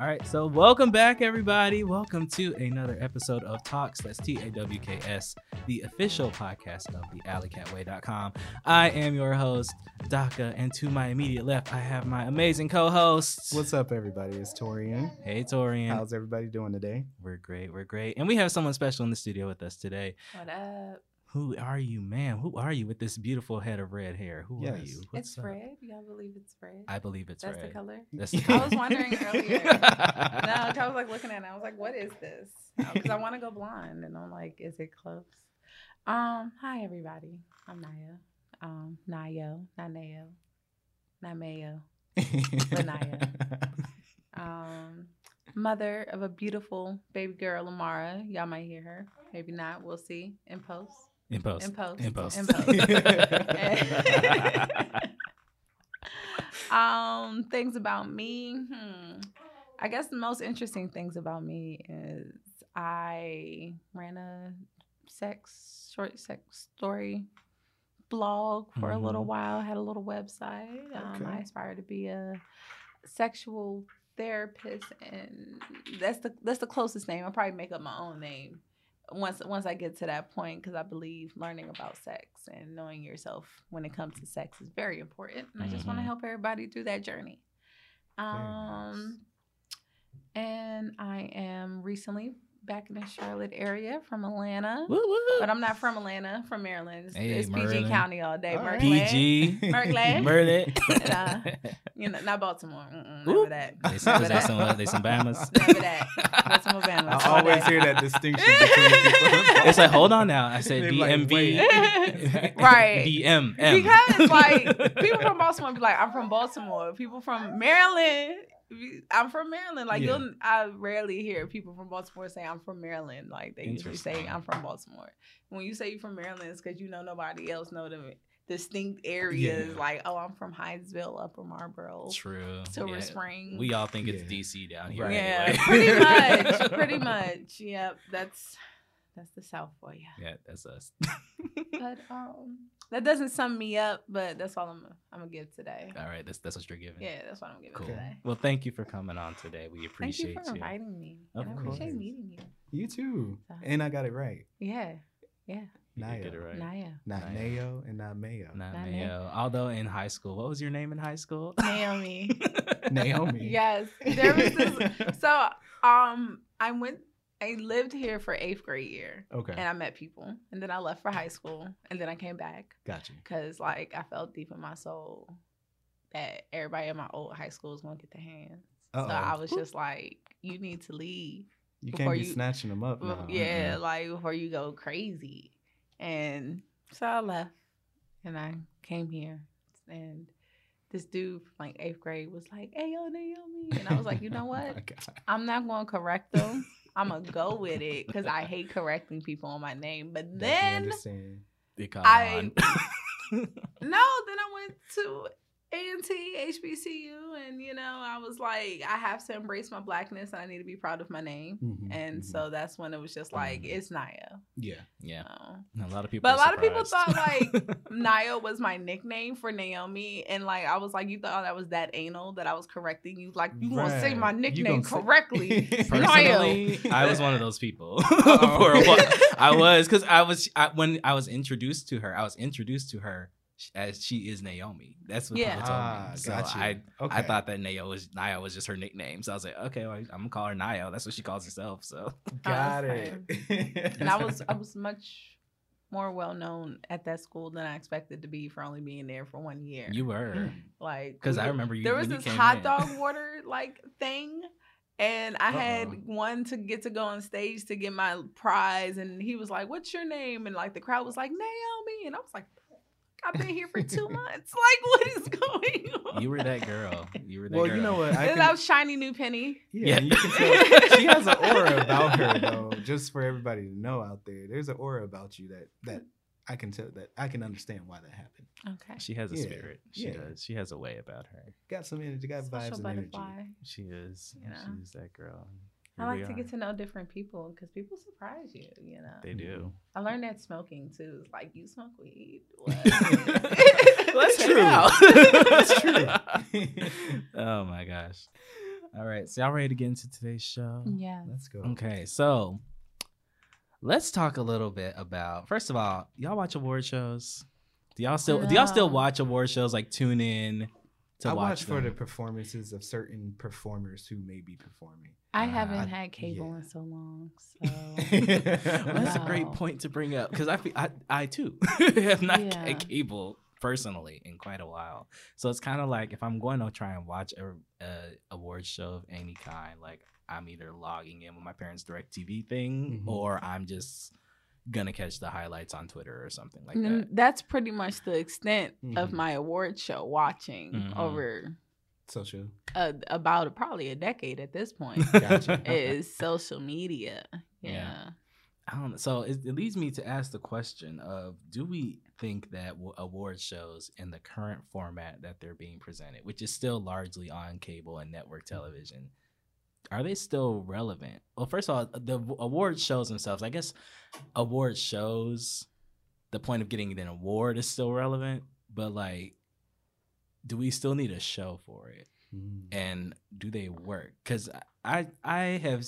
All right, so welcome back, everybody. Welcome to another episode of Tawks. That's T A W K S, the official podcast of the alleycatway.com. I am your host, Daka, and to my immediate left, I have my amazing co hosts. What's up, everybody? It's Torian. Hey, Torian. How's everybody doing today? We're great. We're great. And we have someone special in the studio with us today. What up? Who are you, ma'am? Who are you with this beautiful head of red hair? Who are Yes. you? it's up? red. Y'all believe it's red? I believe it's That's red. That's the color. That's the color. I was wondering earlier. no, 'cause I was like looking at it. I was like, what is this? Because I want to go blonde, and I'm like, is it close? Um, hi everybody. I'm Naya. Um, Nayo, not Nayo, not Mayo. Lanaya. Um, mother of a beautiful baby girl, Lamara. Y'all might hear her. Maybe not. We'll see in post. In post. In post. In post. In um, things about me. Hmm. I guess the most interesting things about me is I ran a sex short sex story blog for a little Mhm. while. Had a little website. Um, I aspire to be a sexual therapist, and that's the that's the closest name. I'll probably make up my own name once once I get to that point because I believe learning about sex and knowing yourself when it comes to sex is very important. And I just want to Mhm. help everybody through that journey. nice. Um, and I am recently back in the Charlotte area from Atlanta, Woo, woo. but I'm not from Atlanta. From Maryland. It's, Hey, it's PG County all day. All right. Merkland. PG. Merkland. Merlet. Nah. Uh, you know, not Baltimore. Mm-mm, Whoop. never that. They some, Never they that. some, they some Bamas. Never that. Baltimore, Bama. I always that. hear that distinction between. It's like, hold on now. I said They're like, DMV. Right. DM. Because like people from Baltimore be like, I'm from Baltimore. People from Maryland, be- I'm from Maryland. Like Yeah. you'll, I rarely hear people from Baltimore say I'm from Maryland. Like they usually say Interesting. I'm from Baltimore. When you say you're from Maryland, it's because you know nobody else know the distinct areas. Yeah. Like oh, I'm from Hyattsville, Upper Marlboro, True. Silver Yeah. Spring. We all think it's Yeah. DC down here. Right. yeah, anyway. pretty much, pretty much. Yep, that's that's the South for you. Yeah, that's us. But um, that doesn't sum me up. But that's all I'm I'm gonna give today. all right, that's that's what you're giving. Yeah, that's what I'm giving Cool. today. Well, thank you for coming on today. We appreciate you. Thank you for inviting me. Of and I appreciate meeting you. You too. So- And I got it right. Yeah, yeah. Naya. did it right. Naya. Not Naya. Mayo and not Mayo. Not Not Mayo. Although in high school, what was your name in high school? Naomi. Naomi. yes. There was this. So um, I went. I lived here for eighth grade year, Okay. and I met people, and then I left for high school, and then I came back Gotcha. because like I felt deep in my soul that everybody in my old high school was gonna get their hands. So Uh-oh. I was just like, you need to leave. You can't be you- snatching them up now. yeah, like before you go crazy. And so I left and I came here and this dude from like eighth grade was like, Hey yo, Naomi. And I was like, you know Oh what? God. I'm not gonna correct them. I'm gonna go with it because I hate correcting people on my name. But then understand. They caught I- no, then I went to A&T, HBCU, and you know, I was like, I have to embrace my blackness and I need to be proud of my name. Mhm, And mhm. so that's when it was just like, Mhm. it's Naya. yeah. yeah, So. a lot of people. But a are lot of people thought like Naya was my nickname for Naomi, and like I was like, you thought that was that anal that I was correcting you, like you gonna say my nickname gonna say- correctly. Personally, I was one of those people for a while. I was because I was I, when I was introduced to her. I was introduced to her as she is Naomi. That's what Yeah. people told Ah, me. So got you. I Okay. I thought that Naya was Naya was just her nickname. So I was like, okay, well, I'm gonna call her Naya. That's what she calls herself. So Got it. and I was I was much more well known at that school than I expected to be for only being there for one year. you were like because I remember you. there was this hot in. dog water like thing and i Uh-oh. had one to get to go on stage to get my prize and he was like what's your name and like the crowd was like naomi and i was like i've been here for two months like what is going on You were that girl. You were that well, girl. you know what? I and can, that was shiny new penny yeah, Yeah. you can tell she has an aura about her though. Just for everybody to know out there, there's an aura about you that that I can tell that I can understand why that happened. okay She has a Yeah, spirit. She yeah. does. She has a way about her. Got some energy, got vibes Social and energy. She is. You know. She's that girl. I like to are. get to know different people because people surprise you you know They do. i learned that smoking too it's like you smoke weed what? Let's True. true. That's true. oh my gosh. All right, so y'all ready to get into today's show? Yeah. Let's go. Okay, so let's talk a little bit about. First of all, y'all watch award shows? Do y'all still do y'all still watch award shows? Like tune in to I watch watch for the performances of certain performers who may be performing. I Uh, haven't I- had cable yeah. in so long. So Well, that's a great point to bring up because I, fe- I I too have not Yeah. had cable personally in quite a while. So it's kind of like if I'm going to try and watch a, a award show of any kind, like I'm either logging in with my parents' DirecTV thing Mhm. or I'm just gonna catch the highlights on Twitter or something like Mm, that. that's pretty much the extent of Mhm. my award show watching Mhm. over Social. uh, about probably a decade at this point. Gotcha. is social media. Yeah. Yeah. I don't know. So it, it leads me to ask the question of do we think that w- award shows in the current format that they're being presented, which is still largely on cable and network television, are they still relevant? Well, first of all, the award shows themselves, I guess award shows, the point of getting an award is still relevant, but like, do we still need a show for it? Mm. and do they work? Because I I have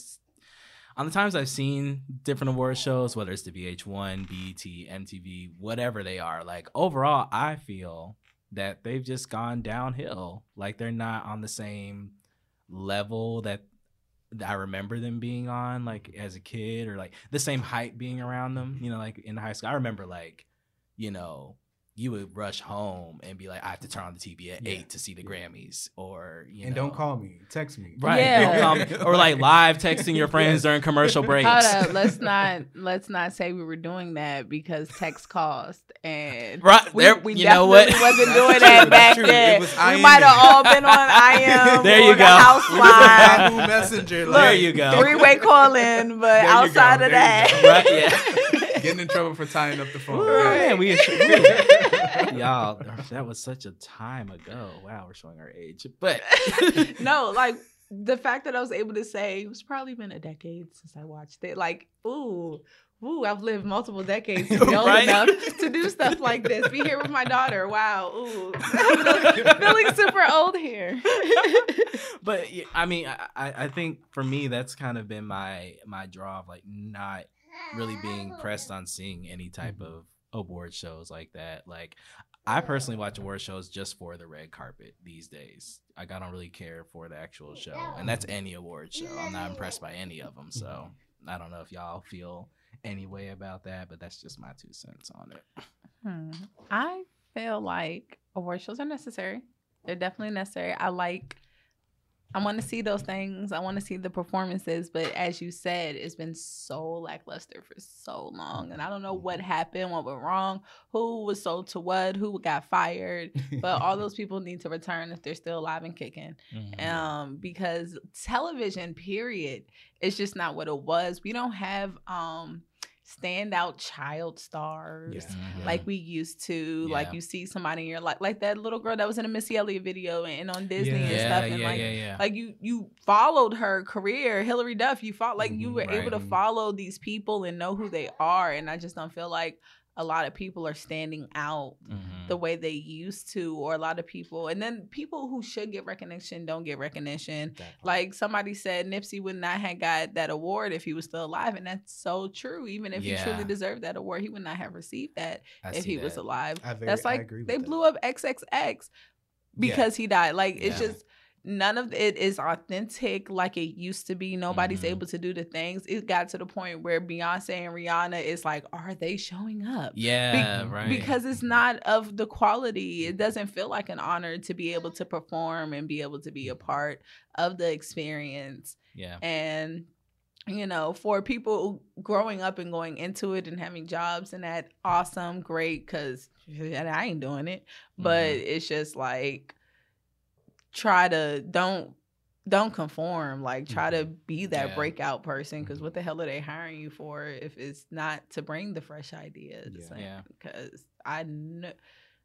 on the times I've seen different award shows, whether it's the VH1, BET, MTV, whatever they are, like overall, I feel that they've just gone downhill. Like they're not on the same level that I remember them being on, like as a kid, or like the same hype being around them. Mm-hmm. You know, like in high school, I remember like, you know, you would rush home and be like, I have to turn on the TV at Yeah. eight to see the Grammys, or you and know, don't call me. Text me. Right. Yeah. Don't come- or like live texting your friends during commercial breaks. Hold up, let's not let's not say we were doing that because text cost and Right. we, there, we you know what? definitely wasn't doing that that's back true. Then. was We might have all been on IM There or you the go. house We was on line, Messenger. there like, you go. three way calling, but There outside of you that. Right, yeah. Getting in trouble for tying up the phone. Ooh, Right. man, we, we- y'all, that was such a time ago. Wow, we're showing our age. But no, like the fact that I was able to say it's probably been a decade since I watched it. Like, ooh, ooh, I've lived multiple decades to be old Right? enough to do stuff like this. Be here with my daughter. Wow, ooh, feeling super old here. but I mean, I, I think for me that's kind of been my my draw of like not really being pressed on seeing any type Mhm. of award shows like that. Like I personally watch award shows just for the red carpet these days. Like I don't really care for the actual show, and that's any award show. I'm not impressed by any of them, so I don't know if y'all feel any way about that, but that's just my two cents on it. Hmm. I feel like award shows are necessary. They're definitely necessary. I like. I want to see those things. I want to see the performances, but as you said, it's been so lackluster for so long, and I don't know what happened, what went wrong, who was sold to what, who got fired. But all those people need to return if they're still alive and kicking um because television period is just not what it was we don't have um standout child stars Yeah. Mhm. like we used to like you see somebody in your life, like like that little girl that was in a missy elliott video and on disney and yeah, stuff and yeah, like yeah, yeah. like you you followed her career hilary duff you fought like you Mhm, were able to follow these people and know who they are and i just don't feel like a lot of people are standing out Mhm. the way they used to or a lot of people and then people who should get recognition don't get recognition like somebody said nipsey would not have got that award if he was still alive and that's so true even if Yeah. he truly deserved that award he would not have received that I if he was alive I very, that's like they that. blew up xxx because he died like it's Yeah. just none of it is authentic like it used to be nobody's Mhm. able to do the things it got to the point where beyonce and rihanna is like are they showing up Yeah, be- right. because it's not of the quality. It doesn't feel like an honor to be able to perform and be able to be a part of the experience. yeah, And you know, for people growing up and going into it and having jobs and that, awesome, great, because I ain't doing it. But Mhm. it's just like try to don't don't conform like try to be that Yeah. breakout person because what the hell are they hiring you for if it's not to bring the fresh ideas Yeah. Like, Yeah. because i know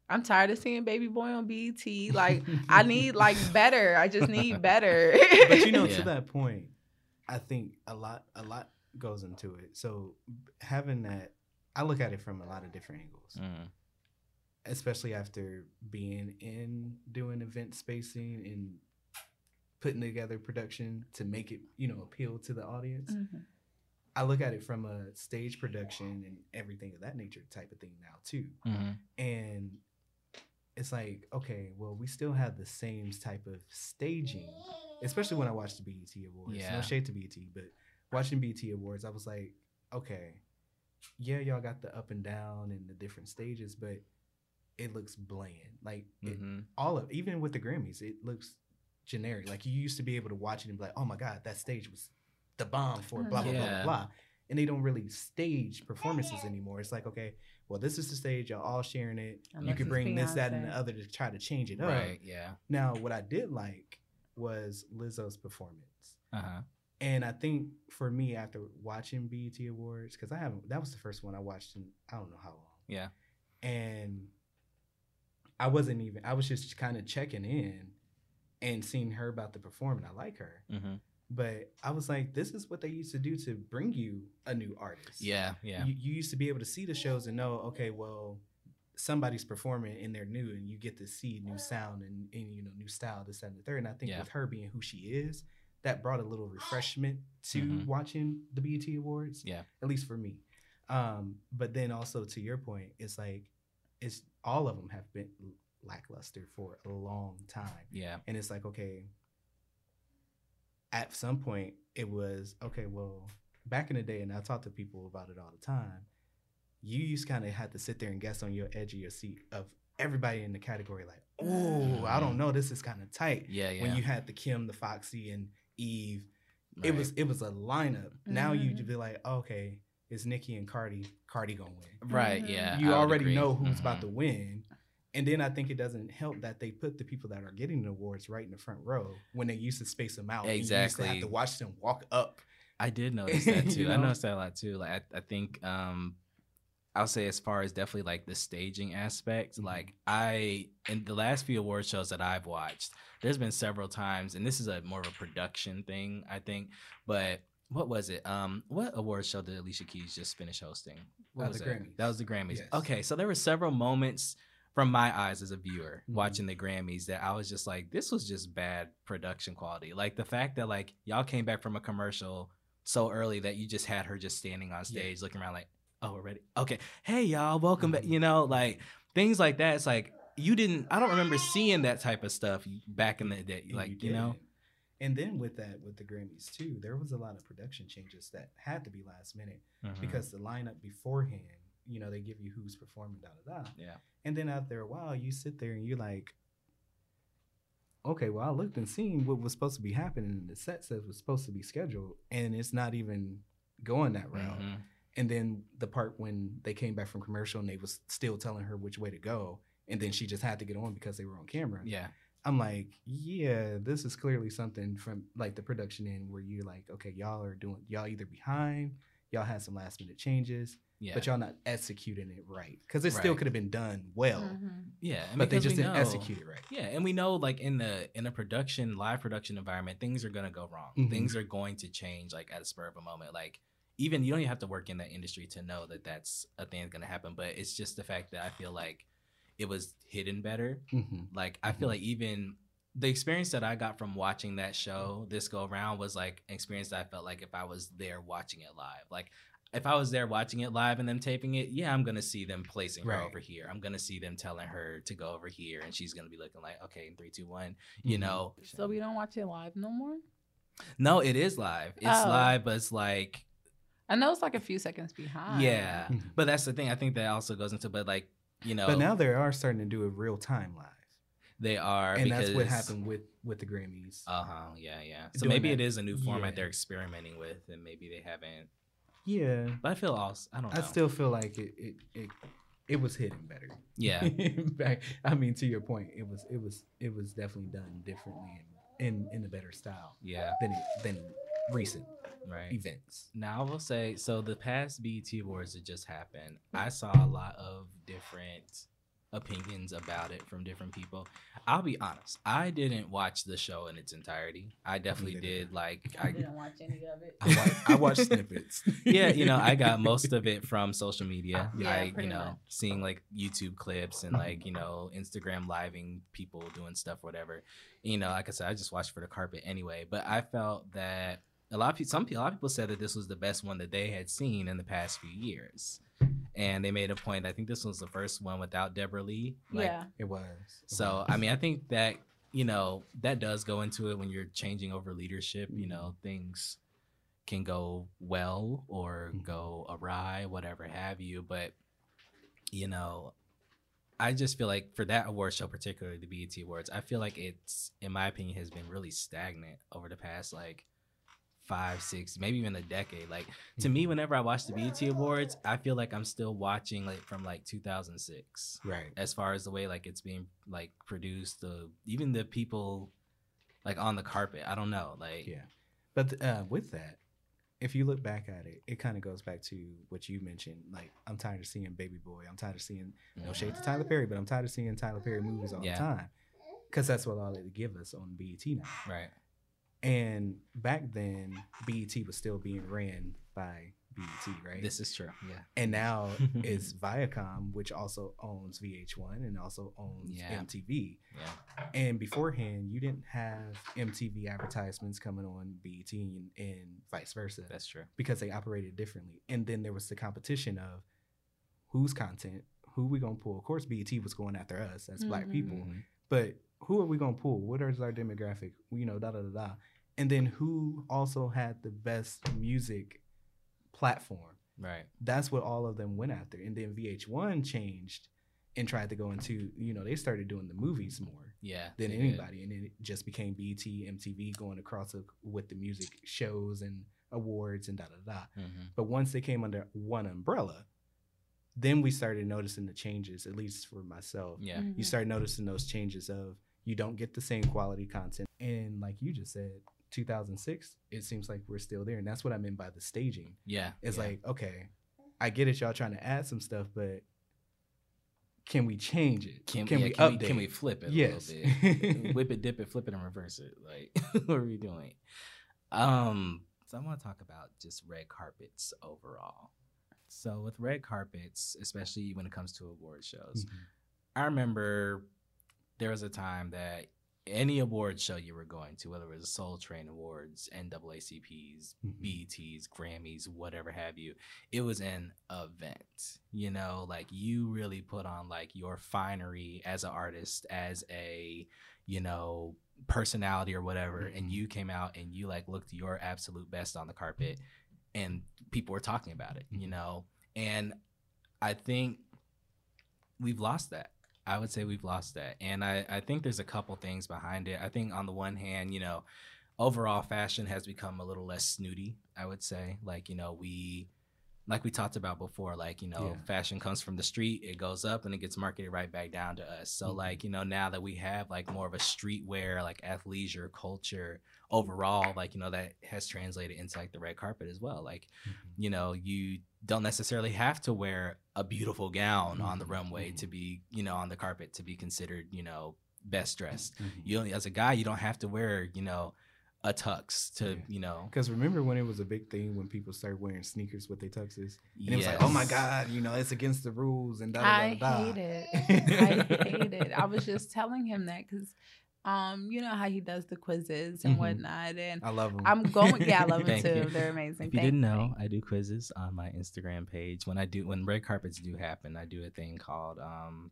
i'm tired of seeing baby boy on bt like i need like better i just need better but you know, Yeah. to that point, I think a lot, a lot goes into it. So having that, I look at it from a lot of different angles, Mhm. Especially after being in doing event spacing and putting together production to make it you know appeal to the audience. Mhm. I look at it from a stage production and everything of that nature type of thing now too. Mhm. And it's like, okay, well, we still have the same type of staging, especially when I watched the BET Awards. Yeah. No shade to BET, but watching BET Awards, I was like, okay, yeah, y'all got the up and down and the different stages, but it looks bland. Like it, Mhm. all of even with the Grammys, it looks generic. Like you used to be able to watch it and be like, oh my god, that stage was the bomb for blah blah blah Yeah. blah blah. And they don't really stage performances anymore. It's like, okay, well, this is the stage, y'all all sharing it. you Unless could it's bring this, that, and the other to try to change it up. Right. Yeah. Now, what I did like was Lizzo's performance. Uh huh. And I think for me, after watching BET Awards, because I haven't, that was the first one I watched in I don't know how long. Yeah. And I wasn't even, I was just kind of checking in and seeing her about the perform, and I like her. Mm-hmm. But I was like, this is what they used to do to bring you a new artist. Yeah. Yeah. You, you used to be able to see the shows and know, okay, well, somebody's performing and they're new, and you get to see new sound and, and you know new style, this that, and the third. And I think Yeah. with her being who she is, that brought a little refreshment to Mhm. watching the BET Awards. Yeah. at least for me. Um, but then also to your point, it's like it's all of them have been lackluster for a long time, Yeah. and it's like okay. At some point, it was okay. Well, back in the day, and I talk to people about it all the time. You used kind of had to sit there and guess on your edge of your seat of everybody in the category. Like, oh, I don't mm. know, this is kind of tight. Yeah. Yeah. When you had the Kim, the Foxy, and Eve, it was it was a lineup. Now you'd mm-hmm. be like, okay, it's Nicki and Cardi. Cardi gonna win. right. Mhm. Yeah. you I already know who's about Mhm. to win. And then I think it doesn't help that they put the people that are getting the awards right in the front row when they used to space them out. and you used to Exactly. have to watch them walk up. I did notice that You too. I noticed that a lot too. Like I, I think um I'll say as far as definitely like the staging aspect, Mhm. like I in the last few award shows that I've watched, there's been several times, and this is a more of a production thing, I think. But what was it? Um, what award show did Alicia Keys just finish hosting? What Uh, was the that? Grammys. That was the Grammys. Yes. Okay, so there were several moments from my eyes as a viewer Mhm. watching the Grammys that I was just like, this was just bad production quality. Like the fact that like y'all came back from a commercial so early that you just had her just standing on stage looking around like, oh, we're ready. Okay. Hey y'all, welcome back. Mhm. You know, like things like that. It's like you didn't I don't remember seeing that type of stuff back in the day. Like, you, know? And then with that, with the Grammys too, there was a lot of production changes that had to be last minute Mhm. because the lineup beforehand, you know, they give you who's performing, da da da. Yeah. And then after a while, you sit there and you're like, okay, well, I looked and seen what was supposed to be happening. And the set says was supposed to be scheduled, and it's not even going that route. Mhm. And then the part when they came back from commercial and they was still telling her which way to go, and then she just had to get on because they were on camera. Yeah. I'm like, yeah, this is clearly something from like the production end where you're like, okay, y'all are doing y'all either behind, y'all had some last minute changes, Yeah. but y'all not executing it right because it still could have been done well, Mhm. yeah. but they just we didn't know- execute it right. Yeah, and we know like in the in a production live production environment, things are gonna go wrong. Mhm. Things are going to change like at a spur of a moment. Like even you don't even have to work in that industry to know that that's a thing that's gonna happen. But it's just the fact that I feel like it was hidden better. Mm-hmm. Like I feel Mhm. like even the experience that I got from watching that show this go around was like an experience that I felt like if I was there watching it live, like. If I was there watching it live and them taping it, yeah, I'm gonna see them placing her over here. I'm gonna see them telling her to go over here, and she's gonna be looking like, okay, in three, two, one, you Mhm. know. So we don't watch it live no more. No, it is live. It's Oh. live, but it's like, I know it's like a few seconds behind. yeah. Mhm. But that's the thing. I think that also goes into, but like, you know, But now they are starting to do it real time live, they are, and that's what happened with with the Grammys. Uh huh. Yeah, yeah. So maybe that. it is a new format Yeah. they're experimenting with, and maybe they haven't. yeah, But I feel also, I don't know. I still feel like it it it, it was hidden better. yeah, Back, I mean, to your point, it was it was it was definitely done differently and in in a better style yeah, than than recent right. events. Now I will say, so the past BET Awards that just happened, Mm. I saw a lot of different opinions about it from different people. I'll be honest, I didn't watch the show in its entirety. I definitely neither did. Like, I I, didn't watch any of it. I watch, I watch snippets. yeah, you know, I got most of it from social media. Yeah, I, you pretty know, much. seeing like YouTube clips and like, you know, Instagram living people doing stuff, whatever. You know, like I said, I just watched for the carpet anyway. But I felt that a lot of people, some people, a lot of people said that this was the best one that they had seen in the past few years. And they made a point. I think this was the first one without Debra Lee. Like, yeah. It was. It so was. I mean, I think that you know that does go into it when you're changing over leadership. You know, things can go well or Mhm. go awry, whatever have you. But you know, I just feel like for that award show, particularly the BET Awards, I feel like it's, in my opinion, has been really stagnant over the past like five, six, maybe even a decade. Like to me, whenever I watch the BET Awards, I feel like I'm still watching like from like 2006 right. as far as the way like it's being like produced the even the people like on the carpet i don't know like Yeah. But uh, with that, if you look back at it, it kind of goes back to what you mentioned. Like, I'm tired of seeing Baby Boy. I'm tired of seeing no shade to Tyler Perry, but I'm tired of seeing Tyler Perry movies all Yeah. the time because that's what all they give us on BET now. right And back then, BET was still being ran by BET, right? this is true yeah and now it's Viacom, which also owns VH1 and also owns Yeah. MTV. yeah And beforehand, you didn't have MTV advertisements coming on BET and, and vice versa that's true because they operated differently. And then there was the competition of whose content, who we gonna pull. Of course, BET was going after us as black Mhm. people, Mhm. but who are we gonna pull? What is our demographic? You know, da da da da. And then who also had the best music platform? right That's what all of them went after. And then VH1 changed and tried to go into, you know, they started doing the movies more yeah than they did. anybody, and then it just became BET, MTV going across with the music shows and awards and da da da. Mhm. But once they came under one umbrella, then we started noticing the changes. At least for myself, yeah Mm-hmm. you start noticing those changes of you don't get the same quality content, and like you just said, 2006, it seems like we're still there, and that's what I meant by the staging. yeah It's yeah. like okay, I get it, y'all trying to add some stuff, but can we change it? can, can yeah, we can update? we, can we flip it Yes. a little bit whip it dip it flip it and reverse it like what are we doing um so i want to talk about just red carpets overall so with red carpets especially when it comes to award shows Mhm. I remember there was a time that any award show you were going to, whether it was Soul Train Awards, NAACPs, Mhm. BETs, Grammys, whatever have you, it was an event. You know, like you really put on like your finery as an artist, as a, you know, personality or whatever, and Mhm. you came out and you like looked your absolute best on the carpet, and people were talking about it. You Mhm. know, and I think we've lost that. I would say we've lost that. And I, I think there's a couple things behind it. I think on the one hand, you know, overall fashion has become a little less snooty, I would say. Like, you know, we like we talked about before, like, you know, Yeah. fashion comes from the street, it goes up and it gets marketed right back down to us. So Mhm. like, you know, now that we have like more of a streetwear, like athleisure culture overall, like, you know, that has translated into like the red carpet as well. Like, Mhm. you know, you don't necessarily have to wear a beautiful gown on the Mhm, runway to be, you know, on the carpet to be considered, you know, best dressed. Mhm. You only, as a guy, you don't have to wear, you know, a tux to, Yeah. you know. Because remember when it was a big thing when people started wearing sneakers with their tuxes? And it was like, oh my God, you know, it's against the rules and da I da da da. hate it. I hate it. I was just telling him that because, um, you know how he does the quizzes and Mhm. whatnot, and I love them. I'm going. Yeah, I love them too. you. They're amazing. If you Thank didn't know, I do quizzes on my Instagram page. When I do, when red carpets do happen, I do a thing called, um,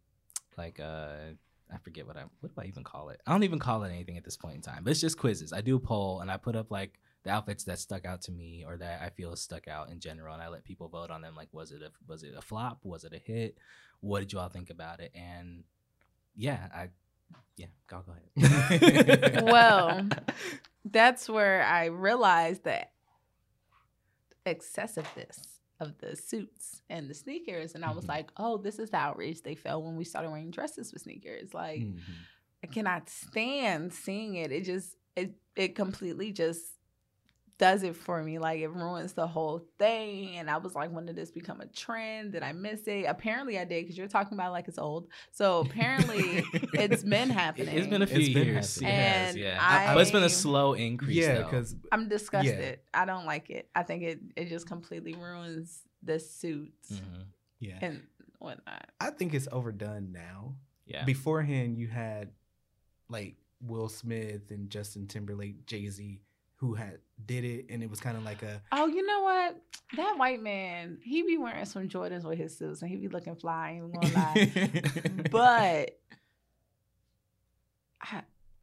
like, uh, I forget what I, what do I even call it? I don't even call it anything at this point in time, but it's just quizzes. I do a poll and I put up like the outfits that stuck out to me or that I feel stuck out in general, and I let people vote on them. Like, was it a, was it a flop? Was it a hit? What did you all think about it? And yeah, I, yeah, go, go ahead. Well, that's where I realized that excessiveness of the suits and the sneakers, and I was Mhm. like, "Oh, this is the outrage they felt when we started wearing dresses with sneakers." Like, Mhm. I cannot stand seeing it. It just it it completely just does it for me. Like it ruins the whole thing. And I was like, when did this become a trend? Did I miss it? Apparently I did because you're talking about like it's old. So apparently it's been happening. It's been a few It's been years. It happening. has, And yeah. I- but it's been a slow increase. yeah, because I'm disgusted. I don't like it. I think it it just completely ruins the suits Mhm. yeah, and whatnot. I think it's overdone now. yeah. Beforehand, you had like Will Smith and Justin Timberlake, Jay Z, who had did it, and it was kind of like a Oh, you know what? That white man, he be wearing some Jordans with his suits and he be looking fly. I ain't gonna lie. but I,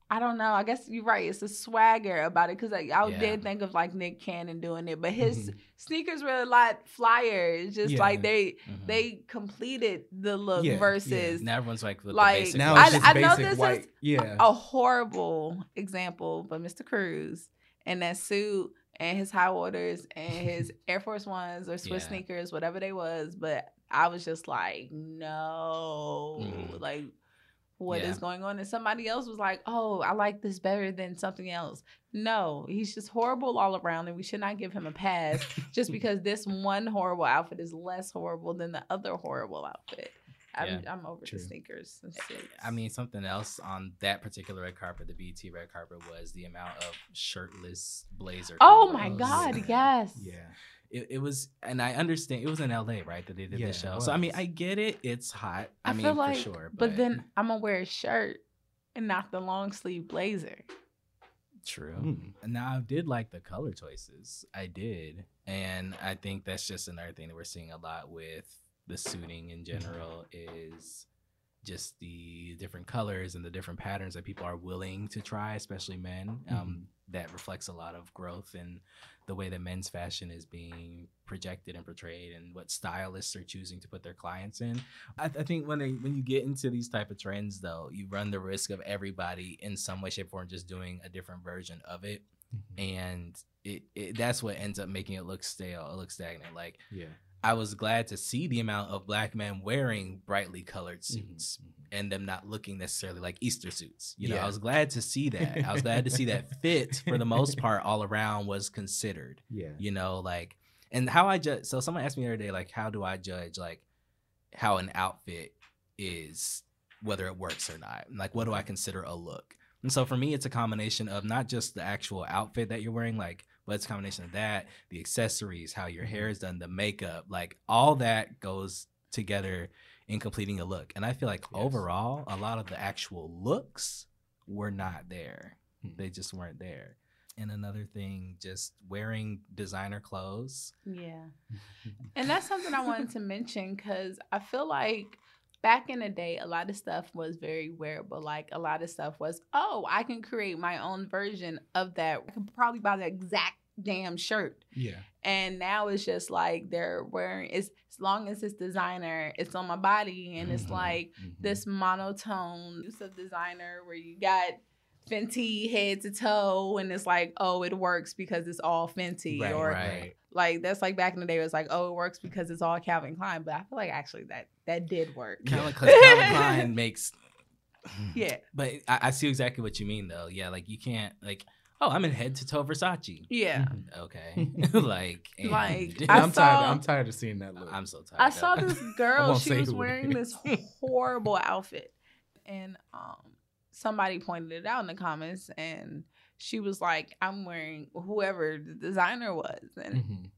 I don't know. I guess you're right. It's a swagger about it because like, I Yeah. did think of like Nick Cannon doing it, but his Mhm. sneakers were a lot flyer. It's just Yeah. like they Mhm. they completed the look Yeah, yeah. versus now everyone's like with like, the basic now white it's I- just I know this white. is yeah, a horrible example, but Mr. Cruz and that suit and his high waters and his Air Force Ones or Swiss Yeah. sneakers, whatever they was. But I was just like, no, Mhm. like what is Yeah. going on? And somebody else was like, oh, I like this better than something else. No, he's just horrible all around, and we should not give him a pass just because this one horrible outfit is less horrible than the other horrible outfit. I'm, I'm over True. the sneakers. I mean, something else on that particular red carpet, the BT red carpet, was the amount of shirtless blazer. oh my. God, yes. yeah. It, it was, and I understand it was in LA, right? That they did Yeah, the show. So I mean. I get it. It's hot. I, I, mean, feel like, for sure. but, then I'm gonna wear a shirt and not the long sleeve blazer. true. Mm. Now I did like the color choices. I did, and I think that's just another thing that we're seeing a lot with the suiting in general is just the different colors and the different patterns that people are willing to try, especially men. Um, that reflects a lot of growth in the way that men's fashion is being projected and portrayed, and what stylists are choosing to put their clients in. I, I think when they, when you get into these type of trends, though, you run the risk of everybody in some way, shape, or form just doing a different version of it, Mhm. and it, it that's what ends up making it look stale. It looks stagnant. Like Yeah. I was glad to see the amount of black men wearing brightly colored Mm-hmm. suits and them not looking necessarily like Easter suits. You know, Yeah. I was glad to see that. I was glad to see that fit for the most part all around was considered. Yeah. You know, like and how I judge. So someone asked me the other day, like, how do I judge like how an outfit is whether it works or not? Like, what do I consider a look? And so for me, it's a combination of not just the actual outfit that you're wearing, like, but it's a combination of that, the accessories, how your hair is done, the makeup, like all that goes together in completing a look. And I feel like Yes. overall, a lot of the actual looks were not there. Hmm. They just weren't there. And another thing, just wearing designer clothes. Yeah. And that's something I wanted to mention because I feel like back in the day, a lot of stuff was very wearable. Like a lot of stuff was, oh, I can create my own version of that. I could probably buy the exact damn shirt. Yeah. And now it's just like they're wearing it's as long as it's designer, it's on my body, and it's Mhm. like Mhm. this monotone use of designer where you got Fenty head to toe, and it's like, oh, it works because it's all Fenty, Right, or right. Like that's like back in the day, it was like, oh, it works because it's all Calvin Klein. But I feel like actually that that did work. Calvin, 'cause Calvin Klein makes. Yeah, But I, I see exactly what you mean, though. Yeah, like you can't like. Oh, I'm in head to toe Versace. yeah. Okay, like, Like, Yeah, I I'm saw- tired. I'm tired of seeing that look. I'm so tired. I of saw it. this I girl. won't She was wearing this horrible outfit, and um, somebody pointed it out in the comments, and she was like, "I'm wearing whoever the designer was," and Mhm.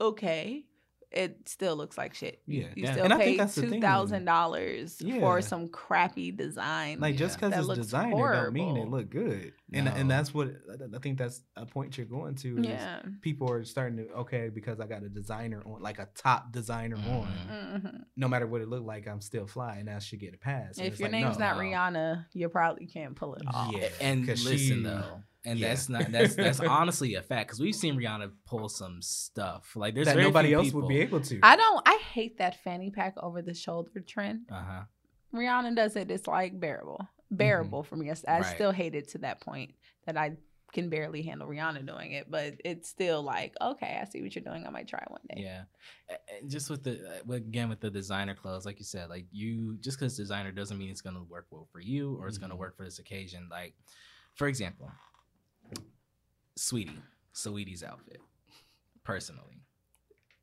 okay, it still looks like shit. Yeah. you Yeah. still And I think that's the thing. two thousand dollars Yeah. for some crappy design. Like just because it's looks designer don't mean it horrible. look good. And No. and that's what I think that's a point you're going to. Is yeah. People are starting to okay because I got a designer on, like a top designer on. Mhm. Mhm. No matter what it looked like, I'm still fly, and that should get a pass. And If your like, name's no. not no. Rihanna, you probably can't pull it off. Yeah. and 'cause listen she- though, and yeah. that's not that's that's honestly a fact because we've seen Rihanna pull some stuff like there's that nobody else people, would be able to. I don't. I hate that fanny pack over the shoulder trend. Uh huh. Rihanna does it. It's like bearable, bearable for me. I, I Right. still hate it to that point that I can barely handle Rihanna doing it, but it's still like, okay, I see what you're doing. I might try one day. Yeah, and just with the uh, again with the designer clothes, like you said, like you just because designer doesn't mean it's gonna work well for you or it's gonna Mhm. work for this occasion. Like, for example, Saweetie. Saweetie's outfit, personally.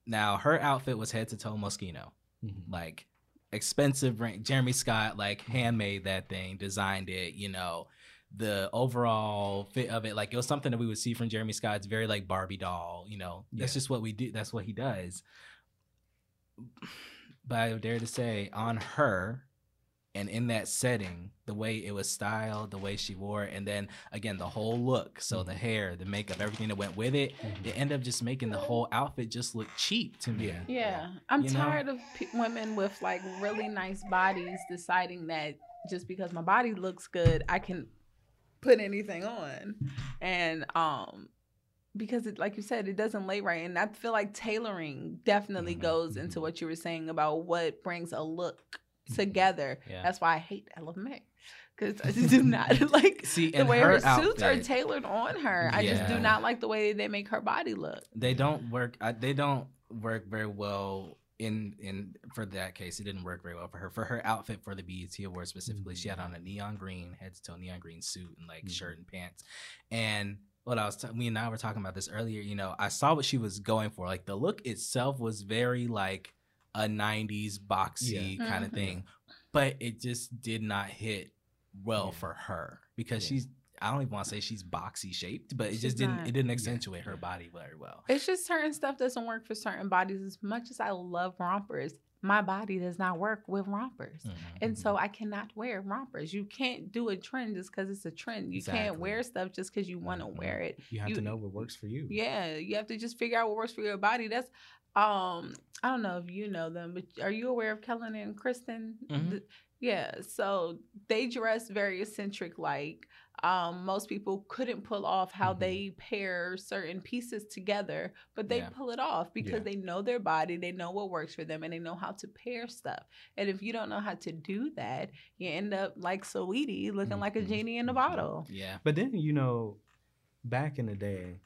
Now her outfit was head to toe Moschino, Mhm. like expensive brand. Jeremy Scott like handmade that thing, designed it. You know, the overall fit of it, like it was something that we would see from Jeremy Scott. It's very like Barbie doll. You know, that's Yeah. just what we do. That's what he does. But I dare to say, on her, and in that setting, the way it was styled, the way she wore it, and then again the whole look. So the hair, the makeup, everything that went with it, Mhm. it ended up just making the whole outfit just look cheap to me. Yeah. Yeah, I'm You know? tired of p- women with like really nice bodies deciding that just because my body looks good, I can put anything on, and um, because it, like you said, it doesn't lay right, and I feel like tailoring definitely Mhm, goes into mhm. what you were saying about what brings a look together. Yeah. That's why I hate LMA. Because I just do not like See, the way her her, suits are tailored on her. I just do not like the way they make her body look. They don't work. I, they don't work very well in in for that case. It didn't work very well for her. For her outfit for the BET Awards specifically, she had on a neon green head to toe neon green suit and like Mhm. shirt and pants. And what I was, t- me and I were talking about this earlier. You know, I saw what she was going for. Like the look itself was very like a '90s boxy Yeah. kind of Mhm. thing, but it just did not hit well Yeah. for her because Yeah. she's. I don't even want to say she's boxy shaped, but it She's just didn't. not. It didn't Yeah. accentuate her body very well. It's just certain stuff doesn't work for certain bodies. As much as I love rompers, my body does not work with rompers. Mhm. And so I cannot wear rompers. You can't do a trend just because it's a trend. You can't wear stuff just because you want to Mhm. wear it. You have You- to know what works for you. Yeah, you have to just figure out what works for your body. That's um I don't know if you know them, but are you aware of Kellen and Kristen? Mhm. Th- Yeah, so they dress very eccentric like um most people couldn't pull off how Mhm. they pair certain pieces together, but they Yeah. pull it off because Yeah. they know their body, they know what works for them and they know how to pair stuff. And if you don't know how to do that, you end up like Saweetie looking like a Mhm. genie in a Mhm. bottle. Yeah. But then you know, back in the day,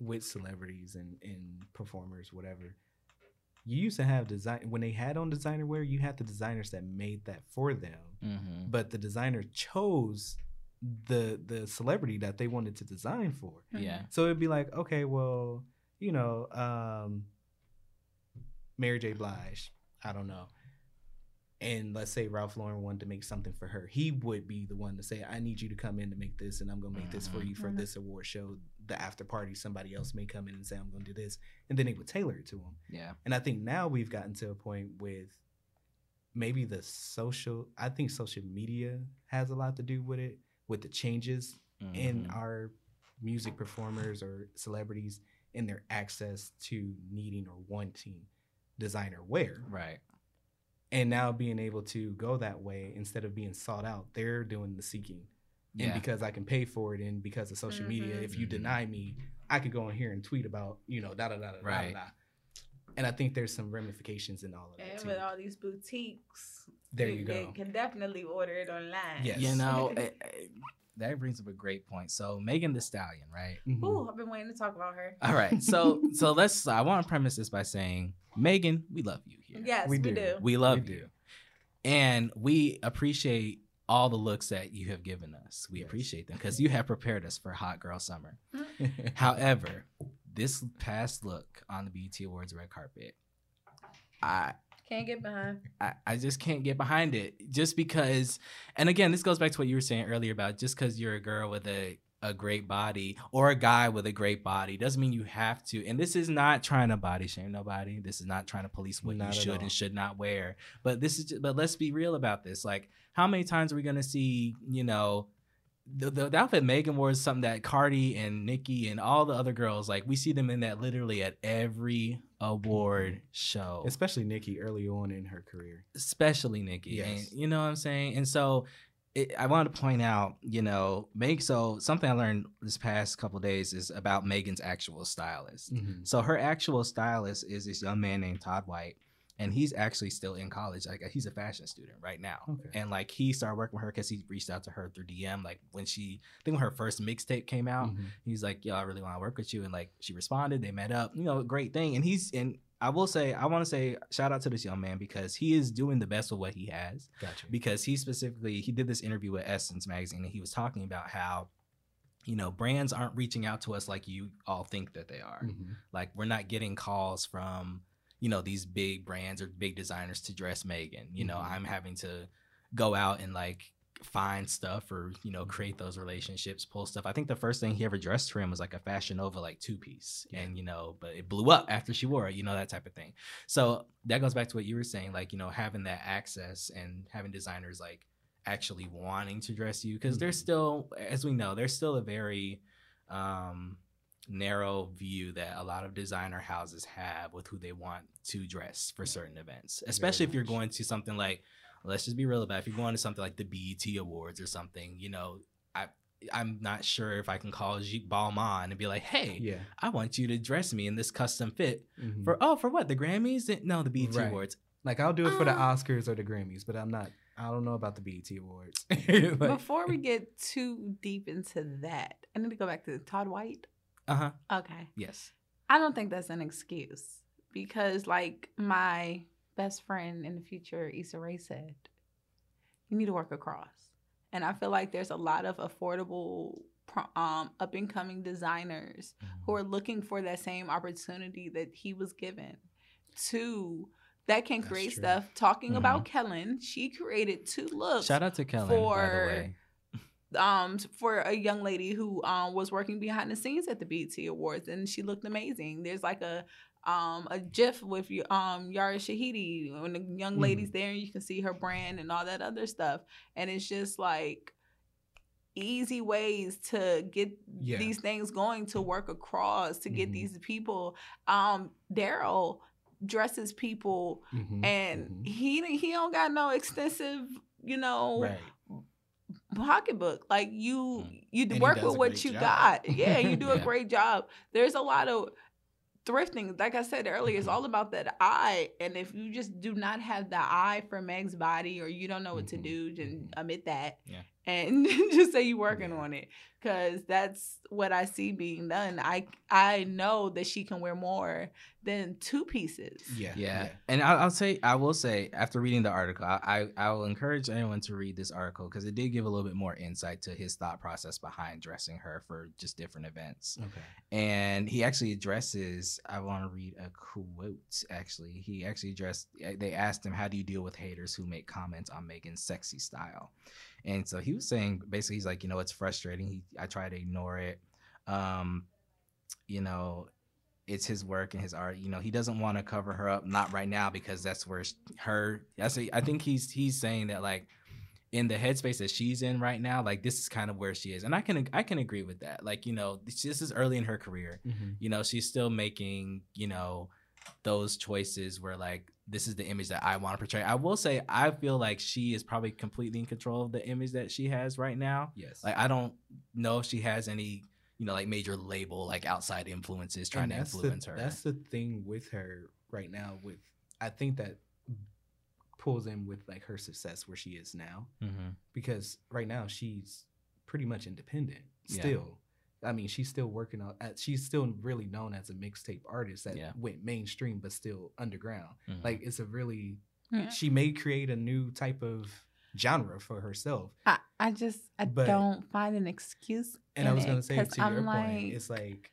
with celebrities and, and performers, whatever, you used to have design when they had on designer wear. You had the designers that made that for them, Mm-hmm. but the designer chose the the celebrity that they wanted to design for. Yeah. So it'd be like, okay, well, you know, um, Mary J. Blige, I don't know. And let's say Ralph Lauren wanted to make something for her. He would be the one to say, I need you to come in to make this, and I'm going to make this for Mhm. you for Mhm. this award show. The after party, somebody else may come in and say, I'm going to do this. And then they would tailor it to them. Yeah. And I think now we've gotten to a point with maybe the social, I think social media has a lot to do with it, with the changes in Mhm. our music performers or celebrities in their access to needing or wanting designer wear. right. And now being able to go that way instead of being sought out, they're doing the seeking. Yeah. And because I can pay for it and because of social media, Mhm. if you Mhm. deny me, I could go in here and tweet about, you know, da da da da da Right. da. And I think there's some ramifications in all of that And too. with all these boutiques, There you you they go. can definitely order it online. Yes. You know, eh, eh, that brings up a great point. So Megan Thee Stallion, right? Mhm. Ooh, I've been waiting to talk about her. All right. So so let's. I want to premise this by saying, Megan, we love you here. Yes, We we, do. do. We love We you, do. and we appreciate all the looks that you have given us. We Yes. appreciate them because you have prepared us for Hot Girl Summer. Mm-hmm. However, this past look on the BET Awards red carpet, I Can't get behind. I, I just can't get behind it. Just because and again this goes back to what you were saying earlier about just because you're a girl with a, a great body or a guy with a great body doesn't mean you have to. And this is not trying to body shame nobody. This is not trying to police what Not you should all. and should not wear. But this is just, but let's be real about this. Like how many times are we gonna see you know the, the, the outfit Megan wore is something that Cardi and Nicki and all the other girls like we see them in that literally at every award show Especially Nicki early on in her career. especially Nicki. Yes. And you know what I'm saying? And so it, I wanted to point out, you know, Meg. So something I learned this past couple of days is about Megan's actual stylist. Mhm. So her actual stylist is this young man named Todd White, and he's actually still in college. Like he's a fashion student right now. Okay. And like he started working with her because he reached out to her through DM. Like when she, I think when her first mixtape came out, Mhm. he's like, "Yo, I really want to work with you," and like she responded. They met up, you know, great thing. And he's and I will say, I want to say, shout out to this young man because he is doing the best with what he has. Gotcha. Because he specifically he did this interview with Essence magazine and he was talking about how you know, brands aren't reaching out to us like you all think that they are. Mhm. Like we're not getting calls from, you know, these big brands or big designers to dress Megan. You know, Mhm. I'm having to go out and like find stuff or, you know, create those relationships, pull stuff. I think the first thing he ever dressed for him was like a Fashion Nova like two piece. Yeah. And, you know, but it blew up after she wore it, you know, that type of thing. So that goes back to what you were saying, like, you know, having that access and having designers like actually wanting to dress you because there's Mhm. still as we know there's still a very um narrow view that a lot of designer houses have with who they want to dress for certain events especially if you're going to something like let's just be real about it. if you're going to something like the BET awards or something you know I I'm not sure if I can call Jeep Balmain and be like, "Hey, Yeah. I want you to dress me in this custom fit Mhm. for oh for what the Grammys? No, the BET Right. Awards. like I'll do it for the Uh, Oscars or the Grammys, but I'm not. I don't know about the BET Awards. Like- Before we get too deep into that, I need to go back to Todd White. Uh huh. Okay. Yes. I don't think that's an excuse because, like my best friend in the future, Issa Rae said, you need to work across. And I feel like there's a lot of affordable, um, up and coming designers who are looking for that same opportunity that he was given to that can That's create true. stuff. Talking about Kellen, she created two looks Shout out to Kellen by the for- way. Um for a young lady who um was working behind the scenes at the BET Awards and she looked amazing. There's like a um a GIF with um Yara Shahidi when the young Mhm. lady's there and you can see her brand and all that other stuff. And it's just like easy ways to get Yeah. these things going to work across to get Mhm. these people. Um Daryl dresses people Mhm, and mhm. he he don't got no extensive, you know, right. Pocketbook. Like you, you And work with what you job. got. Yeah, you do a great job. There's a lot of thrifting. Like I said earlier, it's Mhm. all about that eye. And if you just do not have the eye for Meg's body, or you don't know what to Mhm. do, then admit that. Yeah. And just say you're working Yeah. on it, because that's what I see being done. I I know that she can wear more than two pieces. Yeah. Yeah, and I, I'll say, I will say, after reading the article, I I, I will encourage anyone to read this article because it did give a little bit more insight to his thought process behind dressing her for just different events. Okay. And he actually addresses. I want to read a quote. Actually, he actually addressed. Eh, they asked him, "How do you deal with haters who make comments on Megan's sexy style?" And so he was saying, basically, he's like, you know, it's frustrating. He, I try to ignore it. Um, you know, it's his work and his art. You know, he doesn't want to cover her up, not right now because that's where her. That's say, I think he's he's saying that like in the headspace that she's in right now, like this is kind of where she is, and I can I can agree with that. Like you know, this this is early in her career. Mhm. You know, she's still making you know those choices where like this is the image that I want to portray. I will say I feel like she is probably completely in control of the image that she has right now. Yes. Like I don't know if she has any you know like major label like outside influences trying And to influence the, her. That's the thing with her right now. With I think that pulls in with like her success where she is now Mhm. because right now she's pretty much independent still. I mean, she's still working on. She's still really known as a mixtape artist that Yeah. went mainstream, but still underground. Mhm. Like it's a really. Yeah. She may create a new type of genre for herself. I, I just I But- don't find an excuse. And I was gonna say to I'm your like, point, it's like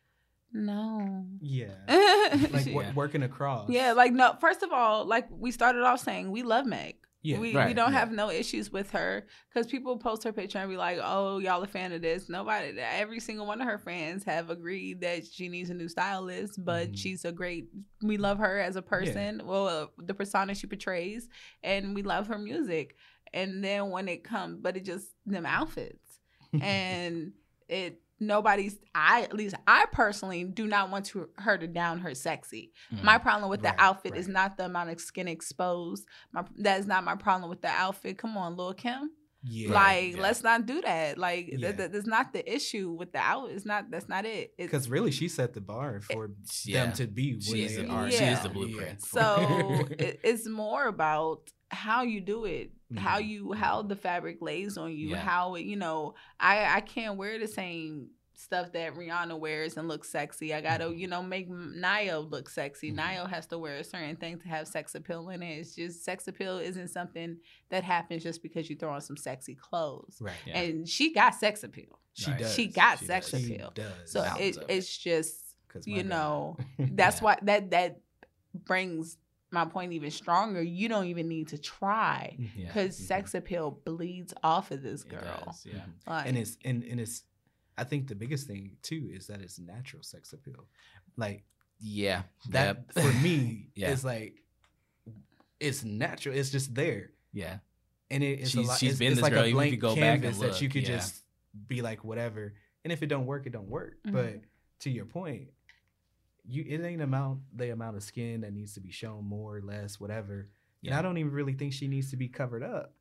no. yeah, like like wo- Yeah. working across. yeah, like no. First of all, like we started off saying we love Meg. Yeah, we, we don't yeah. have no issues with her because people post her picture and be like, "Oh, y'all a fan of this?" Nobody, every single one of her fans have agreed that she needs a new stylist, but Mhm. she's a great. We love her as a person. Well, uh, the persona she portrays, and we love her music. And then when it comes, but it just them outfits and it nobody's i at least i personally do not want to her to down her sexy Mhm. my problem with Right, the outfit is not the amount of skin exposed my that is not my problem with the outfit come on lil kim yeah, like yeah. let's not do that like Yeah. that, that- that's not the issue with the out it's not that's not it because really she set the bar for yeah. them to be what She is they the- are. she is the blueprint. so it, it's more about how you do it how Mhm. you how the fabric lays on you Yeah. how it you know i i can't wear the same stuff that Rihanna wears and looks sexy. I gotta, you know, make Niall look sexy. Mhm. Niall has to wear a certain thing to have sex appeal in it. It's just sex appeal isn't something that happens just because you throw on some sexy clothes. Right. Yeah. And she got sex appeal. She Right. does. She got She sex does. She appeal. does. So Mountains it, it's just 'Cause my you God. know, that's Yeah. why that that brings my point even stronger. You don't even need to try Mhm. Yeah. because Mhm. sex appeal bleeds off of this It girl. does, yeah. Like, and it's and, and it's I think the biggest thing too is that it's natural sex appeal. Like Yeah. that Yep. for me Yeah. is like it's natural. It's just there. yeah. And it, it's She's- a lot. she's it's, been it's this like girl, a even blank you go back and canvas that you look, could yeah. just be like whatever. And if it don't work, it don't work. Mhm. But to your point, you it ain't amount the amount of skin that needs to be shown more or less, whatever. And Yeah. I don't even really think she needs to be covered up.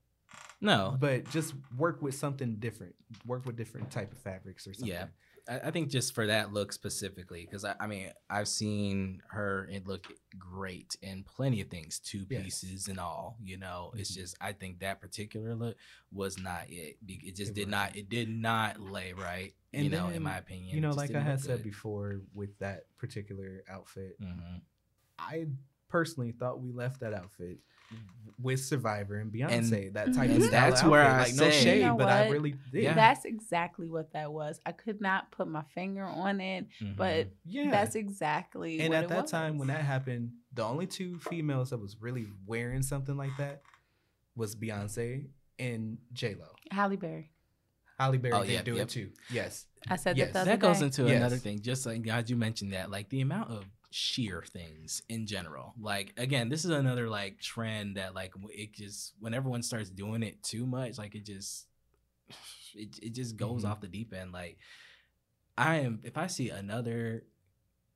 No, But just work with something different. Work with different type of fabrics or something. Yeah. I, I think just for that look specifically, because I, I mean, I've seen her it look great in plenty of things, two Yes. pieces and all. You know, it's Mhm. just I think that particular look was not it. It just It did wasn't. It did not lay right. you And know, in my opinion, You know, like I had said good. before with that particular outfit, Mhm. I personally thought we left that outfit with Survivor and Beyonce. that type And of style that's outfit. where I like no say- shade, You know but I really did. Yeah. That's exactly what that was. I could not put my finger on it, Mhm. but yeah. that's exactly. and what at it that time when that happened, the only two females that was really wearing something like that was Beyonce and J Lo. Halle Berry. Halle Berry Oh, did yep, do yep. it too. Yes. I said Yes. that the that other goes into Yes. another thing. Just like God, you mentioned that, like the amount of sheer things in general. Like again, this is another like trend that like it just when everyone starts doing it too much, like it just it it just goes Mhm. off the deep end. Like I am if I see another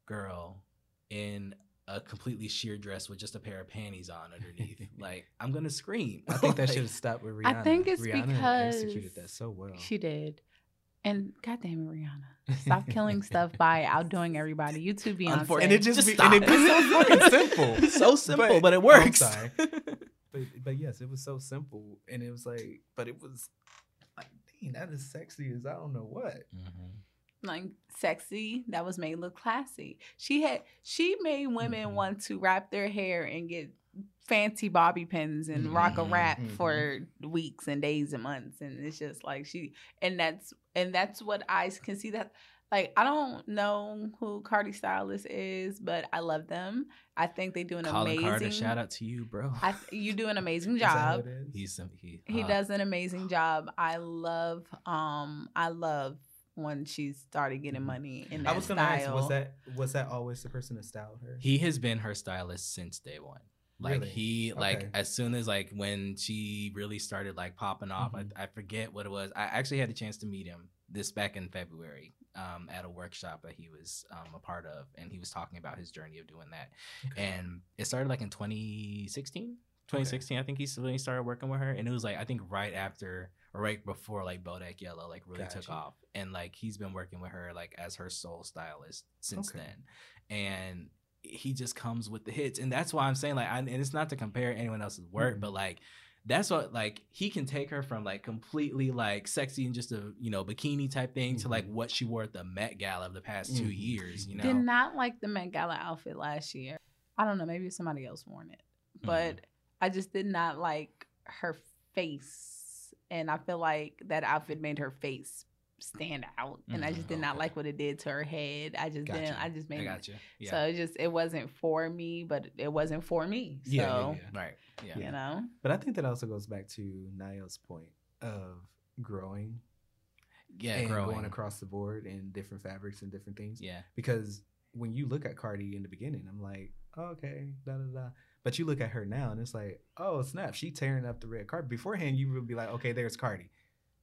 girl in a completely sheer dress with just a pair of panties on underneath, like I'm gonna scream. I think that Like, should have stopped with Rihanna. I think it's Rihanna because executed that so well. She did. And goddamn it, Rihanna. Stop killing stuff by outdoing everybody. You too, Beyonce. Unfortunately, And it just be- and it be so fucking simple. It's so simple, but, it I'm works. sorry. but but yes, it was so simple, and it was like, but it was like, dang, that is sexy as I don't know what. like sexy that was made look classy. She had she made women Mhm. want to wrap their hair and get fancy bobby pins and rock a rap wrap mhm. for weeks and days and months and it's just like she and that's and that's what I can see that like I don't know who Cardi Stylist is, but I love them. I think they do an Kollin amazing Carter, shout out to you, bro. I, you do an amazing Is that how job. He's some- he, He uh, does an amazing job. I love um I love when she started getting Mhm. money in that I was gonna style. ask, was that was that always the person that styled her? He has been her stylist since day one. Like Really? he like Okay. as soon as like when she really started like popping off, Mhm. I, I forget what it was. I actually had the chance to meet him this back in February um, at a workshop that he was um, a part of, and he was talking about his journey of doing that. Okay. And it started like in 2016. 2016, I think he s- when he started working with her, and it was like I think right after or right before like Bodak Yellow like really took off, and like he's been working with her like as her sole stylist since Okay. then, and he just comes with the hits, and that's why I'm saying like, I, and it's not to compare anyone else's work, Mhm. but like that's what like he can take her from like completely like sexy and just a you know bikini type thing to like Mhm. what she wore at the Met Gala of the past two Mhm. years, you know. Did not like the Met Gala outfit last year. I don't know, maybe somebody else worn it, Mm-hmm. but I just did not like her face, and I feel like that outfit made her face stand out, and I just did not Mhm, like what it did to her head. I just didn't. I just I made. got you. Yeah. So it just it wasn't for me, but it wasn't for me. So Yeah, yeah, yeah. right. Yeah. you know, But I think that also goes back to Niall's point of growing Yeah. and growing. going across the board in different fabrics and different things. Yeah. Because when you look at Cardi in the beginning, I'm like, oh, okay, da da da. But you look at her now, and it's like, oh snap, she tearing up the red carpet. Beforehand, you would be like, okay, there's Cardi.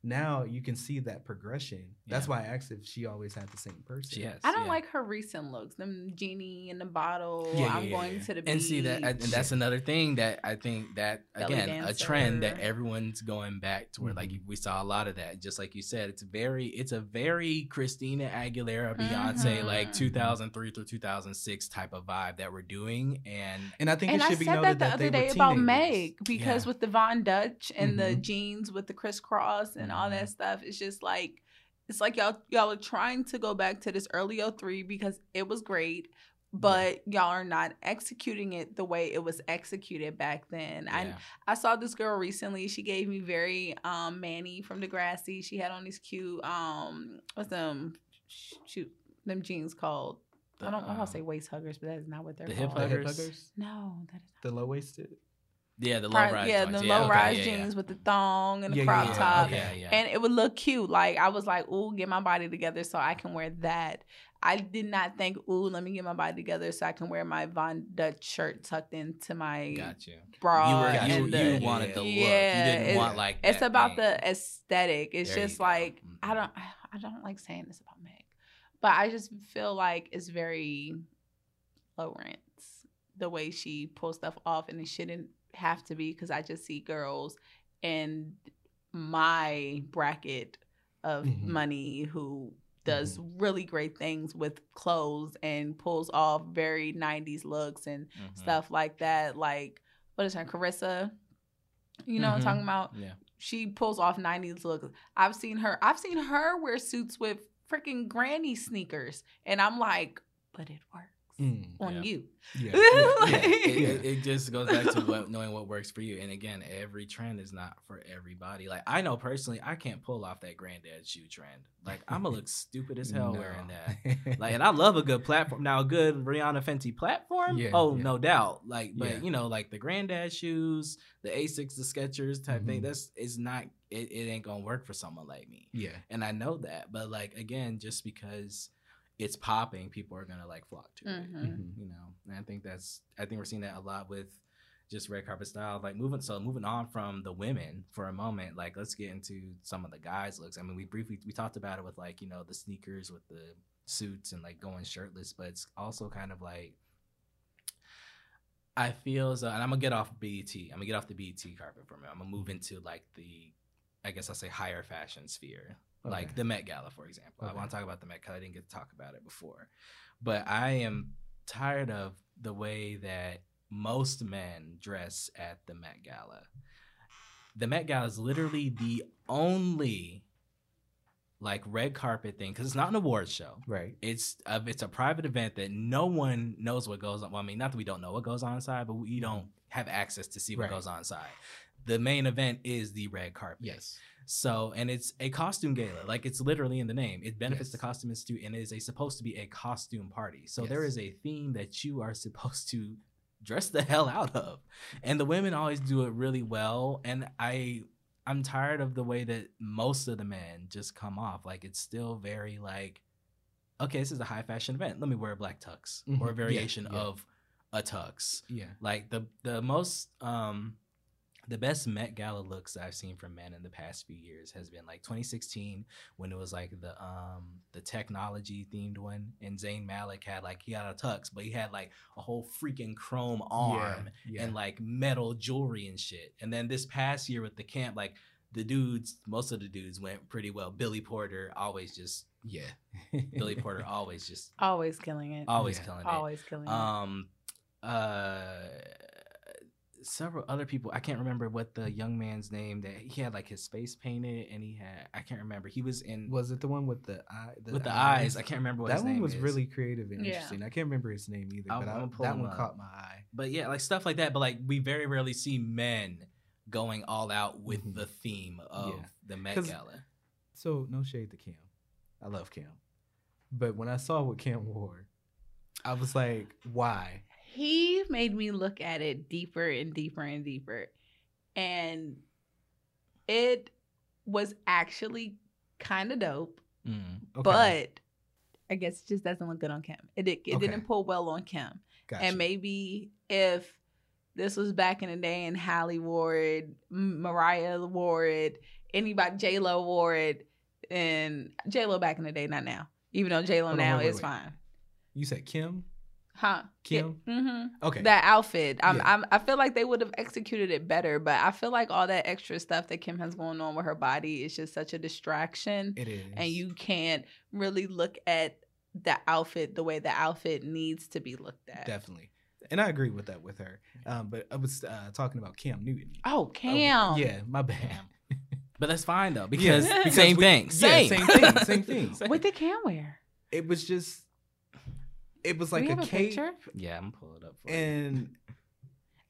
Now you can see that progression. That's why I asked if she always had the same person. She has. I don't yeah. like her recent looks. Them genie in the bottle. Yeah, yeah, I'm yeah, going yeah. to the beach. and see that and that's another thing that i think that Belly again a trend that everyone's going back to where like Mhm. we saw a lot of that just like you said it's very it's a very christina aguilera beyonce Mhm. like 2003 through 2006 type of vibe that we're doing and And I think and it I should be said noted that the that, other they day were about. Meg because Yeah. with the Von Dutch and the Mhm. jeans with the crisscross and all Mm-hmm. that stuff, it's just like it's like y'all y'all are trying to go back to this early 03 because it was great but y'all are not executing it the way it was executed back then. I Yeah. I saw this girl recently. She gave me very um Manny from Degrassi. She had on these cute um what's them shoot them jeans called. I don't want um, to say waist huggers, but that is not what they're the called. The hip Huggers? huggers, No, that is the low waisted. Yeah, the low rise. yeah, the yeah, low rise yeah, yeah. jeans with the thong and the crop yeah, yeah, top. okay. Yeah, yeah. And it would look cute. Like I was like, ooh, get my body together so I can wear that. I did not think, ooh, let me get my body together so I can wear my Von Dutch shirt tucked into my Got you. bra. You were Gotcha. you, and you the, Yeah, wanted the look. yeah, you didn't it- want like. it's that about thing. the aesthetic. It's There just like I Mhm. don't I don't like saying this about Meg, but I just feel like it's very low rent the way she pulls stuff off, and it shouldn't have to be because I just see girls in my bracket of Mhm. money who does really great things with clothes and pulls off very 90s looks and Mhm. stuff like that like what is her carissa you know what i'm Mhm. talking about Yeah. she pulls off 90s looks i've seen her i've seen her wear suits with freaking granny sneakers and i'm like but it works Mm, on Yeah. you yeah, Like- yeah, it, it, it just goes back to what, knowing what works for you. And again, every trend is not for everybody. Like I know personally, I can't pull off that granddad shoe trend. Like I'm gonna look stupid as hell No. wearing that. Like, and I love a good platform. Now, a good Rihanna Fenty platform. Yeah, oh, yeah. no doubt. Like, but Yeah. you know, like the granddad shoes, the Asics, the Skechers type thing. Mhm. That's it's not. It, it ain't gonna work for someone like me. yeah, And I know that. But like again, just because it's popping, people are gonna like flock to it Mhm. Mhm. you know and i think that's i think we're seeing that a lot with just red carpet style like moving so moving on from the women for a moment like let's get into some of the guys looks i mean we briefly we talked about it with like you know the sneakers with the suits and like going shirtless but it's also kind of like i feel as though and i'm gonna get off bt i'm gonna get off the bt carpet for a minute i'm gonna move into like the i guess i'll say higher fashion sphere like the Met Gala, for example. I want to talk about the Met because I didn't get to talk about it before. But I am tired of the way that most men dress at the Met Gala. The Met Gala is literally the only like red carpet thing because it's not an awards show. right. It's a, it's a private event that no one knows what goes on. Well, I mean, not that we don't know what goes on inside, but we don't have access to see what Right. goes on inside. The main event is the red carpet. Yes. So, and it's a costume gala. Like it's literally in the name. It benefits Yes. the costume institute and it is a supposed to be a costume party. So there Yes. is a theme that you are supposed to dress the hell out of. And the women always do it really well. And I I'm tired of the way that most of the men just come off. Like it's still very like, okay, this is a high fashion event. Let me wear a black tux or Mhm. a Yeah, variation yeah. of a tux Yeah. like the the most um the best Met Gala looks I've seen from men in the past few years has been like 2016 when it was like the um the technology themed one and Zayn Malik had like he had a tux but he had like a whole freaking chrome arm Yeah. and like metal jewelry and shit. And then this past year with the camp like the dudes most of the dudes went pretty well. Billy Porter always just yeah. Billy Porter always just always killing it always Yeah. killing it always killing it um uh several other people i can't remember what the young man's name that he had like his face painted and he had i can't remember he was in Was it the one with the eye? with the eyes i can't remember what that his one name was is. really creative and Yeah. interesting. I can't remember his name either, I'm- but I'm I, pull that one up. caught my eye. but yeah like stuff like that but like we very rarely see men going all out with Mhm. the theme of Yeah. the met 'Cause- gala So no shade to Cam. I love Cam, but when I saw what Cam wore, I was like, why? He made me look at it deeper and deeper and deeper and it was actually kind of dope Mm. Okay, but i guess it just doesn't look good on kim it, did, it Okay. didn't pull well on kim gotcha. and maybe if this was back in the day and Halle wore it, Mariah wore it, anybody J Lo wore it, and J Lo back in the day, not now. Even though J Lo now wait, wait, is wait. fine, you said Kim. Huh? Kim? hmm Okay. That outfit, I'm, Yeah. I'm, I feel like they would have executed it better, but I feel like all that extra stuff that Kim has going on with her body is just such a distraction, it is. and you can't really look at the outfit the way the outfit needs to be looked at. definitely, and I agree with that with her. Um, but I was uh, talking about Cam Newton. Oh, Oh, Cam. yeah, my bad. But that's fine though because Yeah, because same we- thing. yeah, Same. same thing, same thing. What did Cam wear? It was just, it was like we a have a picture? Yeah, I'm gonna it up. For you. and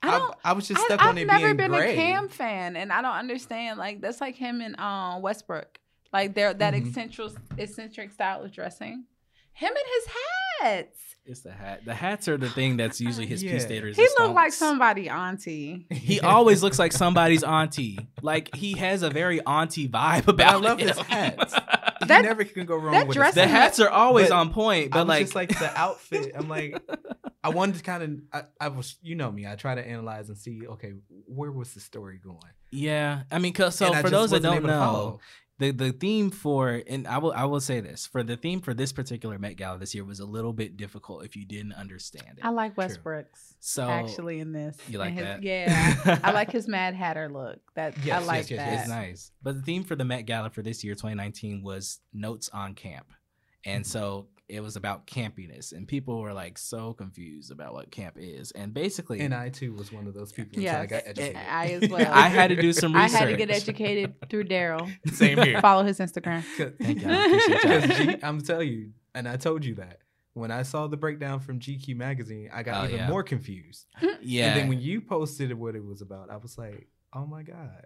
I I, don't. I, was just stuck I, stuck I've on it never been gray. a Cam fan, and I don't understand. Like that's like him and um Westbrook. Like they're that Mhm. eccentric eccentric style of dressing. Him and his hats. It's the hat. The hats are the thing that's usually his Yeah. peace staters. He and looked like somebody auntie. He always looks like somebody's auntie. Like he has a very auntie vibe But about I love him. his hats. You That- never can go wrong that with dress- the hats are always But on point, I but was like, just like the outfit. I'm like, I wanted to kind of, I, I was, you know me, I try to analyze and see, okay, where was the story going? yeah. I mean, cause so And for those that don't know, follow. The the theme for and I will I will say this for the theme for this particular Met Gala this year was a little bit difficult if you didn't understand it. I like. Westbrook's So actually in this. you like his- that? Yeah, I like his Mad Hatter look. That I like yes, yes, that. It's nice. But the theme for the Met Gala for this year, 2019, was notes on camp. And Mhm. so it was about campiness. And people were like so confused about what camp is. And basically, And I too was one of those people until I got educated. I as well. I had to do some research I had to get educated through Daryl. Same here. Follow his Instagram. Thank you. I appreciate y'all. Because G- I'm telling you, and I told you that when I saw the breakdown from GQ magazine, I got Oh, even yeah. more confused. Yeah. And then when you posted what it was about, I was like, oh my god,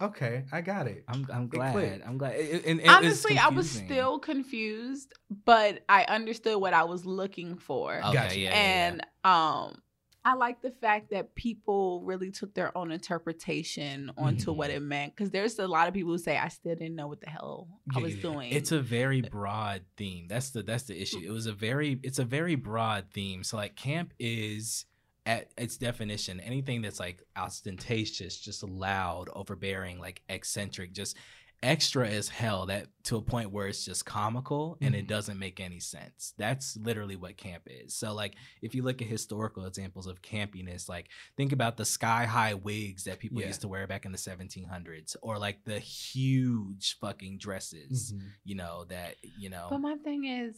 okay, I got it. I'm, I'm glad. clicked. I'm glad. It- it- it Honestly, I was still confused, but I understood what I was looking for. Okay, Gotcha. yeah, yeah, yeah. and um I like the fact that people really took their own interpretation onto what Mhm. it meant. Because there's a lot of people who say I still didn't know what the hell I was yeah. doing. It's a very broad theme. That's the that's the issue. It was a very it's a very broad theme. So like camp is at its definition anything that's like ostentatious, just loud, overbearing, like eccentric, just extra as hell that to a point where it's just comical and it Mhm. doesn't make any sense. That's literally what camp is. So like if you look at historical examples of campiness, like think about the sky high wigs that people Yeah. used to wear back in the 1700s or like the huge fucking dresses Mhm. you know that you know but my thing is,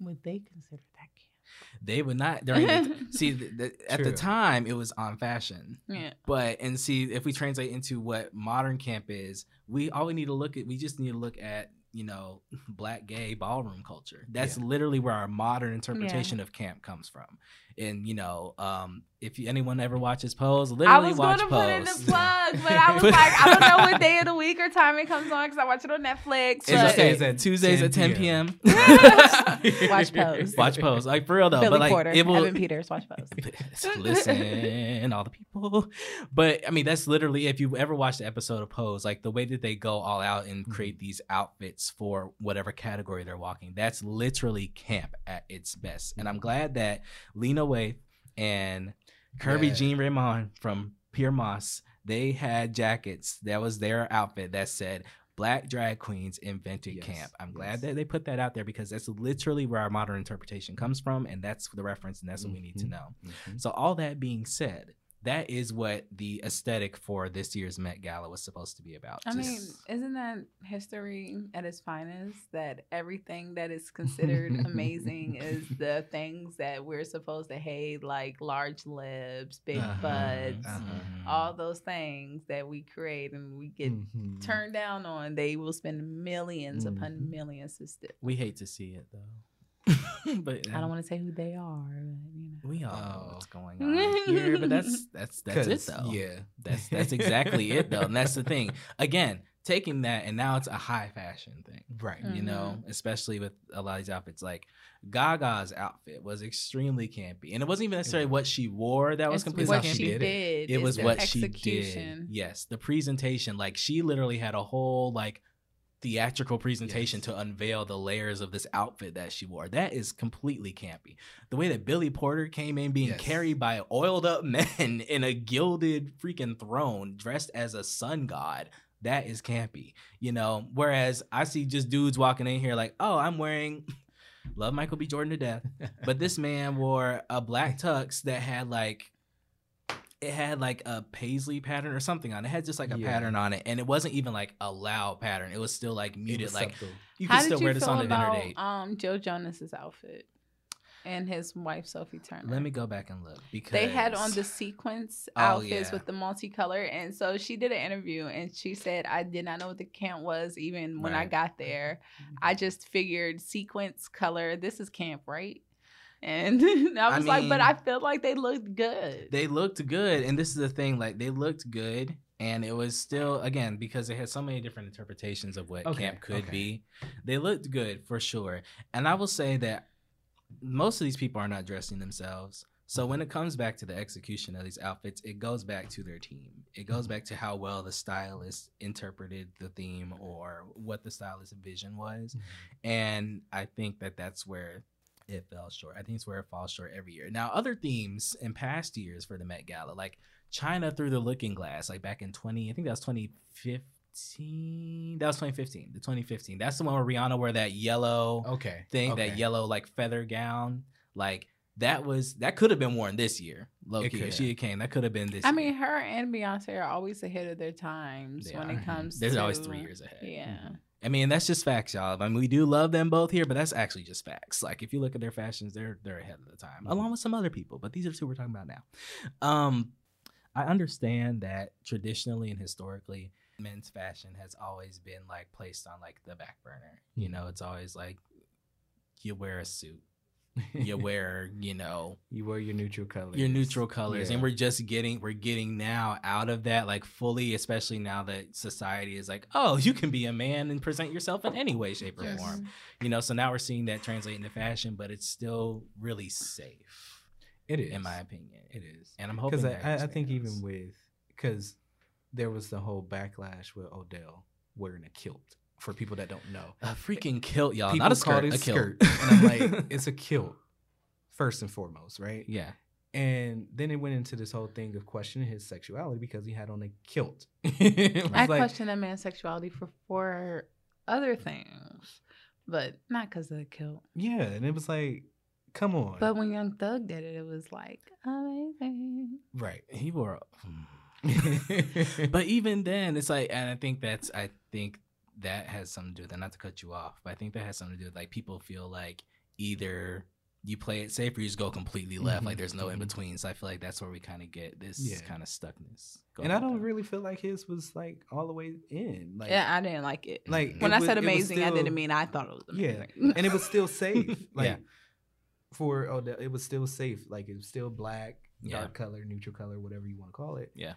would they consider that camp? They would not during the, see the, the, at the time it was on fashion. Yeah. but and see if we translate into what modern camp is we all we need to look at we just need to look at you know black gay ballroom culture. That's Yeah. literally where our modern interpretation of camp comes from. And you know um if anyone ever watches pose literally I was watch going to pose put in the plug, but I was like, I don't know what day of the week or time it comes on because I watch it on Netflix. It's but- okay. Tuesdays at Tuesdays at 10 10 p.m. Watch Pose. Watch Pose. Like for real though. Billy but like Porter, it will Evan Peters, watch Pose. listen, all the people. But I mean, that's literally if you ever watched the episode of Pose, like the way that they go all out and Mm-hmm. create these outfits for whatever category they're walking, that's literally camp at its best. And I'm glad that Lena Waithe and Kerby Yeah. Jean Raymond from Pyer Moss, they had jackets. That was their outfit that said Black drag queens invented Yes, camp. I'm yes. glad that they put that out there because that's literally where our modern interpretation comes from, and that's the reference, and that's what we need to Mhm. know. Mhm. So, all that being said, that is what the aesthetic for this year's Met Gala was supposed to be about. I mean, isn't that history at its finest? That everything that is considered amazing is the things that we're supposed to hate, like large lips, big Uh-huh, butts, uh-huh. All those things that we create and we get Mhm. turned down on. They will spend 1000000s upon Mhm. millions to still. we hate to see it though. but I don't want to say who they are, but you know. We all know Oh. what's going on here, but that's that's that's it though. Yeah, That's that's exactly it though, and that's the thing. Again, taking that and now it's a high fashion thing. right. Mm. You know, especially with a lot of these outfits. Like Gaga's outfit was extremely campy, and it wasn't even necessarily what she wore that was It's completely what campy. she did did. it. it was the what she did. Yes, the presentation. Like she literally had a whole like theatrical presentation Yes. to unveil the layers of this outfit that she wore. That is completely campy. The way that Billy Porter came in being Yes. carried by oiled up men in a gilded freaking throne dressed as a sun god. That is campy, you know. Whereas I see just dudes walking in here like, "Oh, I'm wearing love Michael B. Jordan to death," but this man wore a black tux that had like it had like a paisley pattern or something on it. It had just like a Yeah. pattern on it, and it wasn't even like a loud pattern. It was still like muted. Like subtle. you could still you wear this on a dinner date. um Joe Jonas's outfit and his wife Sophie Turner. Let me go back and look because They had on the sequence Oh, outfits yeah. with the multicolor, and so she did an interview, and she said, "I did not know what the camp was even when I got there. I just figured sequence color. This is camp, right?" And I I was like, "But I felt like they looked good." they looked good and this is the thing like they looked good and it was still again because they had so many different interpretations of what Okay, camp could okay. be they looked good for sure. And i will say that most of these people are not dressing themselves. So when it comes back to the execution of these outfits it goes back to their team. It goes mm-hmm. back to how well the stylist interpreted the theme or what the stylist vision was. Mm-hmm. And I think that that's where it fell short. I think it's where it falls short every year. Now, other themes in past years for the Met Gala, like China through the Looking Glass, like back in twenty, I think that was twenty fifteen. That was twenty fifteen. The twenty fifteen. That's the one where Rihanna wore that yellow Okay. thing, okay. that yellow like feather gown. Like that was that could have been worn this year. Low It key, could if she had came. That could have been this. I year. mean, her and Beyonce are always ahead of their times They when are. it comes. There's to, always three years ahead. Yeah. Mm-hmm. I mean, that's just facts, y'all. I mean, we do love them both here, but that's actually just facts. Like, if you look at their fashions, they're they're ahead of the time, Mhm. along with some other people. But these are two we're talking about now. Um, I understand that traditionally and historically, men's fashion has always been like placed on like the back burner. You know, it's always like you wear a suit, you wear, you know, you wear your neutral colors. your neutral colors Yeah. and we're just getting we're getting now out of that like fully especially now that society is like oh you can be a man and present yourself in any way shape or Yes. form you know so now we're seeing that translate into fashion but it's still really safe It is, in my opinion It is and i'm hoping because I, I, I think even with because there was the whole backlash with Odell wearing a kilt. For people that don't know, a freaking kilt y'all people not a called skirt it a kilt skirt, and I'm like, it's a kilt first and foremost, right? yeah And then it went into this whole thing of questioning his sexuality because he had on a kilt. I It's like- question a man's sexuality for for other things, but not because of the kilt. Yeah, and it was like, come on, But when Young Thug did it, it was like amazing. right. he wore A, mm. but even then it's like and i think that's i think that has something to do with that not to cut you off but i think that has something to do with like people feel like either you play it safe or you just go completely left Mhm, like there's no in mhm. between so i feel like that's where we kind of get this Yeah. kind of stuckness and I don't on. really feel like his was like all the way in. Like, yeah, I didn't like it. like when it I was- said it was amazing, I didn't mean I thought it was amazing. Yeah, and it was still safe. Like Yeah. for Odell, it was still safe. Like it was still black, Yeah. dark color, neutral color, whatever you want to call it. Yeah.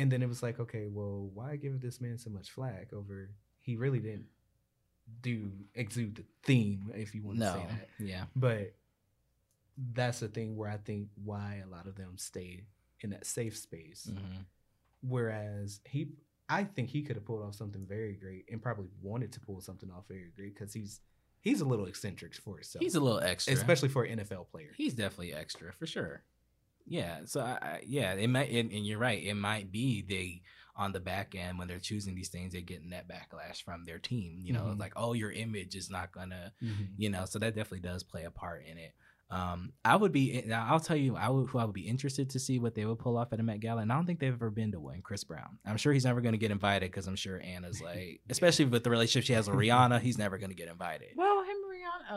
And then it was like, okay, well, why give this man so much flack over? He really didn't do exude the theme, if you want to no say that. yeah But that's the thing where I think why a lot of them stay in that safe space. Mhm. Whereas he, I think he could have pulled off something very great and probably wanted to pull something off very great because he's he's a little eccentric for himself. he's a little extra especially for an NFL player. he's definitely extra for sure yeah so I, I yeah it might and, and you're right it might be they on the back end when they're choosing these things they're getting that backlash from their team you know Mhm. like oh your image is not gonna Mm-hmm. you know so that definitely does play a part in it um i would be now i'll tell you i would who i would be interested to see what they would pull off at a met gala and i don't think they've ever been to one chris brown i'm sure he's never going to get invited because i'm sure anna's like especially with the relationship she has with rihanna he's never going to get invited well, him and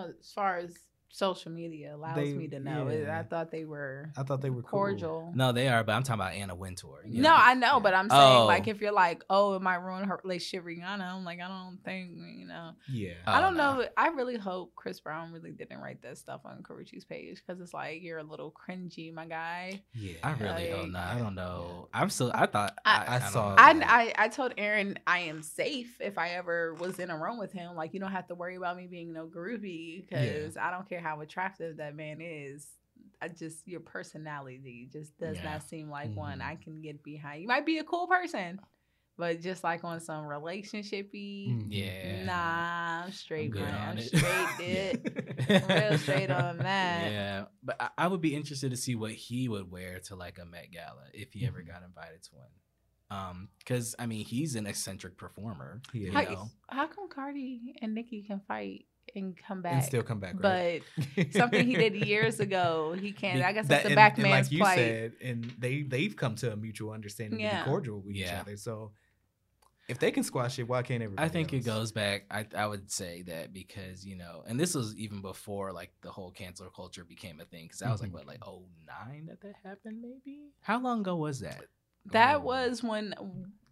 Rihanna, uh, as far as social media allows They- me to know, yeah. I thought they were I thought they were cool. cordial. no they are but i'm talking about anna wintour you No, know? I know, Yeah. but I'm saying Oh. like if you're like, oh, it might ruin her relationship, with Rihanna. I'm like, I don't think you know. Yeah. Oh, I don't no. know. I really hope Chris Brown really didn't write that stuff on Karrueche's page because it's like you're a little cringy, my guy. yeah. I really Like- don't know. I don't know. I'm still. I thought. I- I don't saw. I, I I told Aaron I am safe if I ever was in a room with him. Like you don't have to worry about me being no groovy because I don't care how attractive that man is. I just your personality just does Yeah. not seem like one Mhm. I can get behind. You might be a cool person, but just like on some relationshipy, Mhm. Yeah. nah, I'm straight, good man. on I'm it. straight, dude. Real straight on that. Yeah, but I, I would be interested to see what he would wear to like a Met Gala if he ever Mhm. got invited to one. Um, because I mean, he's an eccentric performer. He you. How, know? how come Cardi and Nicki can fight and come back? and still come back. Right? but something he did years ago, he can't. I guess that- that's the and- back and man's like you plight. said, and they they've come to a mutual understanding to Yeah. be cordial with each other. So if they can squash it, why can't everybody? I think it goes back. I I would say that because you know, and this was even before like the whole cancel culture became a thing. Because that was like Mhm. what, like oh nine that that happened, maybe. How long ago was that? That Oh. was when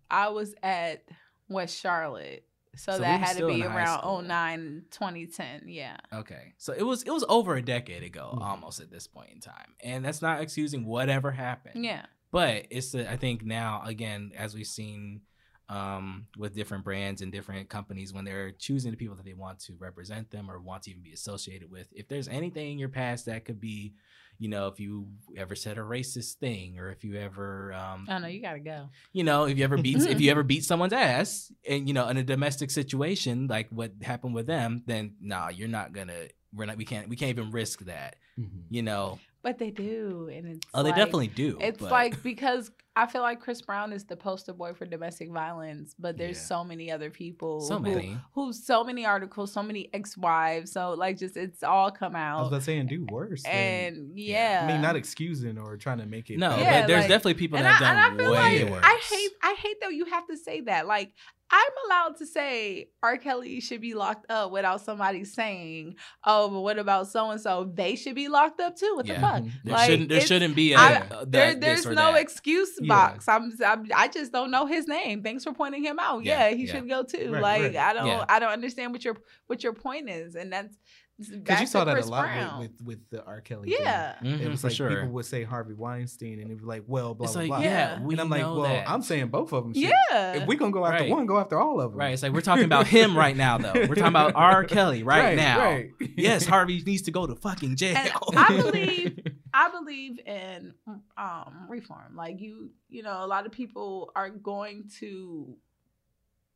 I was at West Charlotte. So, So that had to be around 09, 2010. Yeah. Okay, so it was it was over a decade ago, Mhm. almost at this point in time, and that's not excusing whatever happened. Yeah. but it's the, I think now again as we've seen um, with different brands and different companies when they're choosing the people that they want to represent them or want to even be associated with. If there's anything in your past that could be, you know, if you ever said a racist thing or if you ever, um, Oh, no, you got to go. you know, if you ever beat if you ever beat someone's ass and you know in a domestic situation like what happened with them, then nah, you're not gonna. We're not. We can't. We can't even risk that. Mhm. You know. But they do. And it's Oh, they definitely do. It's but- like because I feel like Chris Brown is the poster boy for domestic violence, but there's Yeah. so many other people. so who, many. Who so many articles, so many ex-wives. So like just it's all come out. I was out. about to say do worse. than- And yeah. I mean, not excusing or trying to make it. No, better. Yeah, but there's like- definitely people that I, have and I done feel way like worse. I hate I hate that you have to say that. Like I'm allowed to say R. Kelly should be locked up without somebody saying, "Oh, but what about so and so? They should be locked up too." What Yeah. the fuck? There Like, shouldn't. There shouldn't be a. I- uh, There, there's this or no that. excuse Yeah. box. I'm, I'm, I just don't know his name. Thanks for pointing him out. Yeah, Yeah, he yeah. should go too. Right, like right. I don't, Yeah. I don't understand what your what your point is, and that's because you saw that Chris a lot Brown. with, with with the R. Kelly. thing. yeah. Mhm, It was for like sure. people would say Harvey Weinstein, and it'd be like, well, blah it's blah like blah. yeah, Yeah. we and I'm like, well, that. I'm saying both of them. Shit. Yeah. If we gonna go after Right. one, go after all of them. right. It's like we're talking about him right now, though. We're talking about R. Kelly right, now. Right. Yes, Harvey needs to go to fucking jail. And I believe I believe in um reform. Like you, you know, a lot of people are going to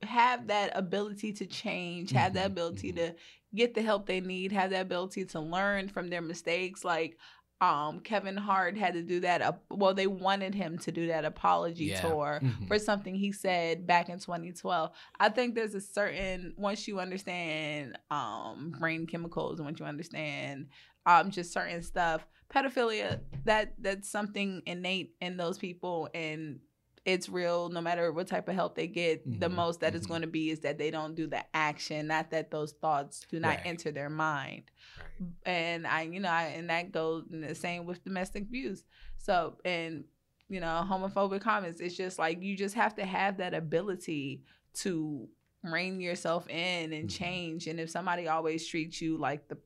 have that ability to change, have that Mhm, ability mhm. to get the help they need, have the ability to learn from their mistakes. Like um Kevin Hart had to do that. Uh, well, they wanted him to do that apology Yeah. tour Mhm. for something he said back in 2012. I think there's a certain once you understand um brain chemicals and once you understand um just certain stuff, pedophilia that that's something innate in those people and it's real no matter what type of help they get. The Mhm, most that it's mhm. going to be is that they don't do the action, not that those thoughts do not Right. enter their mind Right. and I, you know, I, and that goes the same with domestic abuse. So, and you know, homophobic comments. It's just like you just have to have that ability to rein yourself in and Mhm. change. And if somebody always treats you like the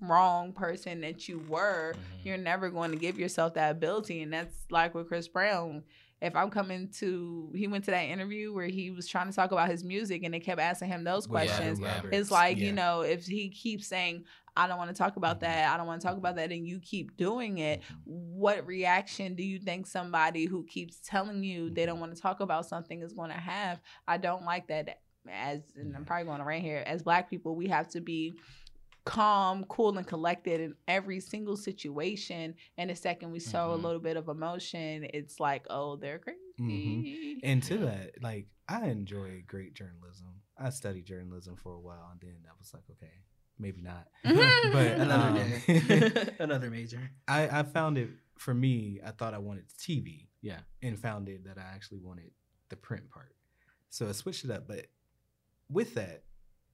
wrong person that you were, Mhm. you're never going to give yourself that ability. And that's like with Chris Brown. If I'm coming to, he went to that interview where he was trying to talk about his music and they kept asking him those questions. yeah. It's like, Yeah. you know, if he keeps saying, I don't want to talk about Mhm. that, I don't want to talk about that, and you keep doing it, Mhm. what reaction do you think somebody who keeps telling you they don't want to talk about something is going to have? I don't like that. As, and I'm probably going to rant here, as black people, we have to be calm, cool, and collected in every single situation. And the second we show a Mhm. little bit of emotion, it's like, oh, they're crazy. Mhm. And to that, like, I enjoy great journalism. I studied journalism for a while, and then I was like, okay, maybe not. But Another um, day. Another major. I, I found it for me. I thought I wanted TV. Yeah. and found it that I actually wanted the print part. So I switched it up. But with that,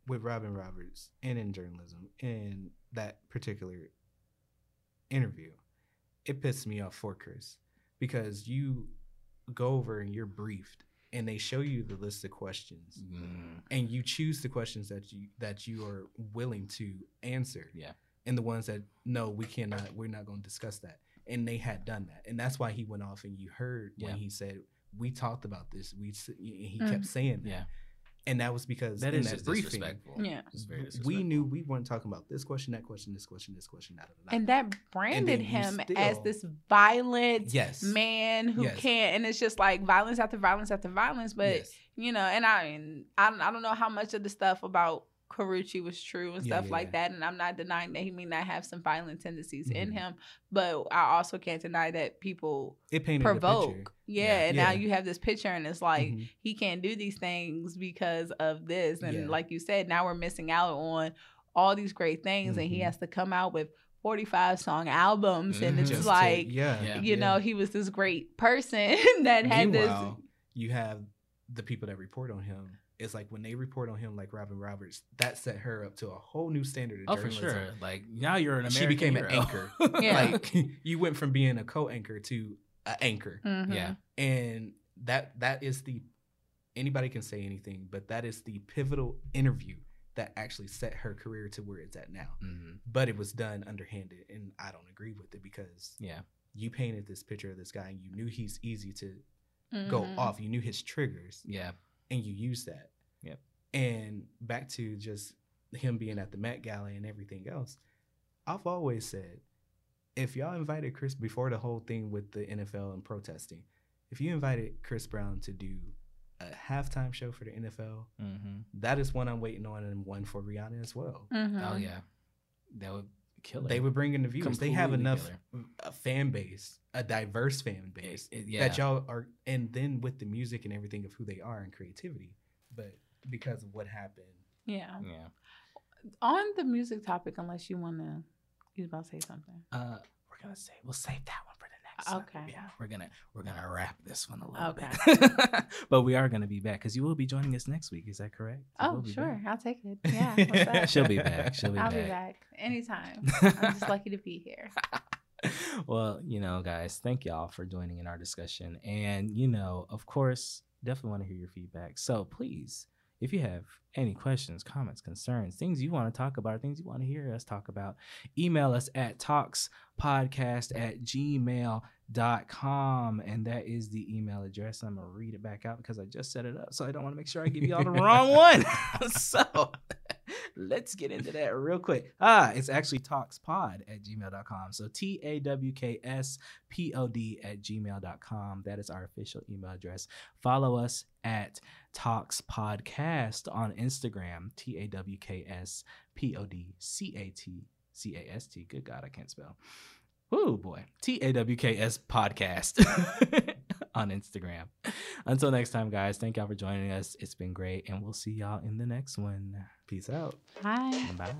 with Robin Roberts and in journalism in that particular interview, it pissed me off for Chris because you go over and you're briefed and they show you the list of questions Mm. and you choose the questions that you that you are willing to answer. Yeah. And the ones that no, we cannot, we're not going to discuss that. And they had done that, and that's why he went off. And you heard Yeah. when he said, "We talked about this." We he Mhm. kept saying that, Yeah. And that was because That in is that briefing, disrespectful. Yeah. It's very we knew we weren't talking about this question, that question, this question, this question, da. And that branded you him as this violent yes, man who Yes. can't and it's just like violence after violence after violence but yes. you know and i and I, I don't know how much of the stuff about Karrueche was true and Yeah, stuff yeah, like yeah. that and i'm not denying that he may not have some violent tendencies in Mhm. him but i also can't deny that people It painted a picture. provoke yeah, Yeah. and now you have this picture and it's like Mhm. he can't do these things because of this and Yeah. like you said now we're missing out on all these great things and he Mhm. has to come out with 45 song albums and it's Just to- like yeah, Yeah. you know, he was this great person that had Meanwhile, this. you have the people that report on him, it's like when they report on him, like Robin Roberts, that set her up to a whole new standard of Oh, for sure. Like now you're an American. She became hero. an anchor. Yeah. Like you went from being a co-anchor to an anchor, Mhm. yeah. and that that is the anybody can say anything, but that is the pivotal interview that actually set her career to where it's at now. Mhm. But it was done underhanded, and I don't agree with it because Yeah. you painted this picture of this guy, and you knew he's easy to go Mhm. off. You knew his triggers, Yeah. and you used that. Yep. And back to just him being at the Met Gala and everything else, I've always said, if y'all invited Chris before the whole thing with the NFL and protesting, if you invited Chris Brown to do a halftime show for the NFL, hmm that is one I'm waiting on, and one for Rihanna as well. Mhm. Oh yeah. That would kill it. They would bring in the viewers. They have Completely enough kill a fan base, a diverse fan base It- it- yeah. that y'all are, and then with the music and everything of who they are and creativity, but because of what happened, Yeah. yeah. On the music topic, unless you want to, you about to say something. Uh, we're gonna say we'll save that one for the next. one. Okay. Yeah, we're gonna we're gonna wrap this one a little Okay. bit. but we are gonna be back because you will be joining us next week. Is that correct? You Oh, sure. back. I'll take it. Yeah. She'll be back. She'll be I'll back. be back anytime. I'm just lucky to be here. well, you know, guys, thank y'all for joining in our discussion. And, you know, of course, definitely want to hear your feedback. So please, if you have any questions, comments, concerns, things you want to talk about, things you want to hear us talk about, email us at tawkspodcast at gmail.com. And that is the email address. I'm going to read it back out because I just set it up. So I don't want to make sure I give y'all the wrong one. so let's get into that real quick. Ah, it's actually tawkspod at gmail.com. So T A W K S P O D at gmail.com. That is our official email address. Follow us at Tawks Podcast on Instagram. T A W K S P O D C A T C A S T. Good God, I can't spell. Whoo boy. T A W K S podcast on Instagram. Until next time, guys, thank y'all for joining us. It's been great, and we'll see y'all in the next one. Peace out. Bye. Bye.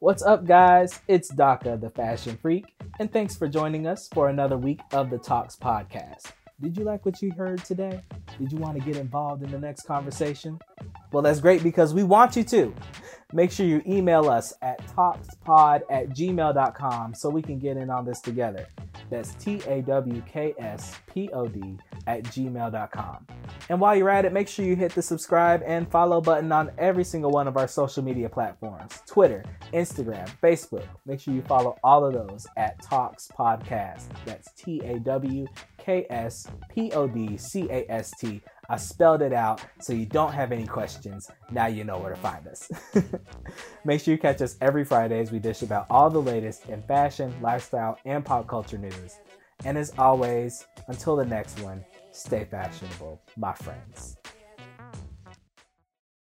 What's up, guys? It's Daka, the fashion freak, and thanks for joining us for another week of the Tawks podcast. Did you like what you heard today? Did you want to get involved in the next conversation? Well, that's great because we want you to. Make sure you email us at tawkspod at gmail.com so we can get in on this together. That's T A W K S P O D at gmail.com. And while you're at it, make sure you hit the subscribe and follow button on every single one of our social media platforms Twitter, Instagram, Facebook. Make sure you follow all of those at Tawks Podcast. That's T A W K S P O D C A S T. I spelled it out so you don't have any questions. Now you know where to find us. Make sure you catch us every Friday as we dish about all the latest in fashion, lifestyle, and pop culture news. And as always, until the next one, stay fashionable, my friends.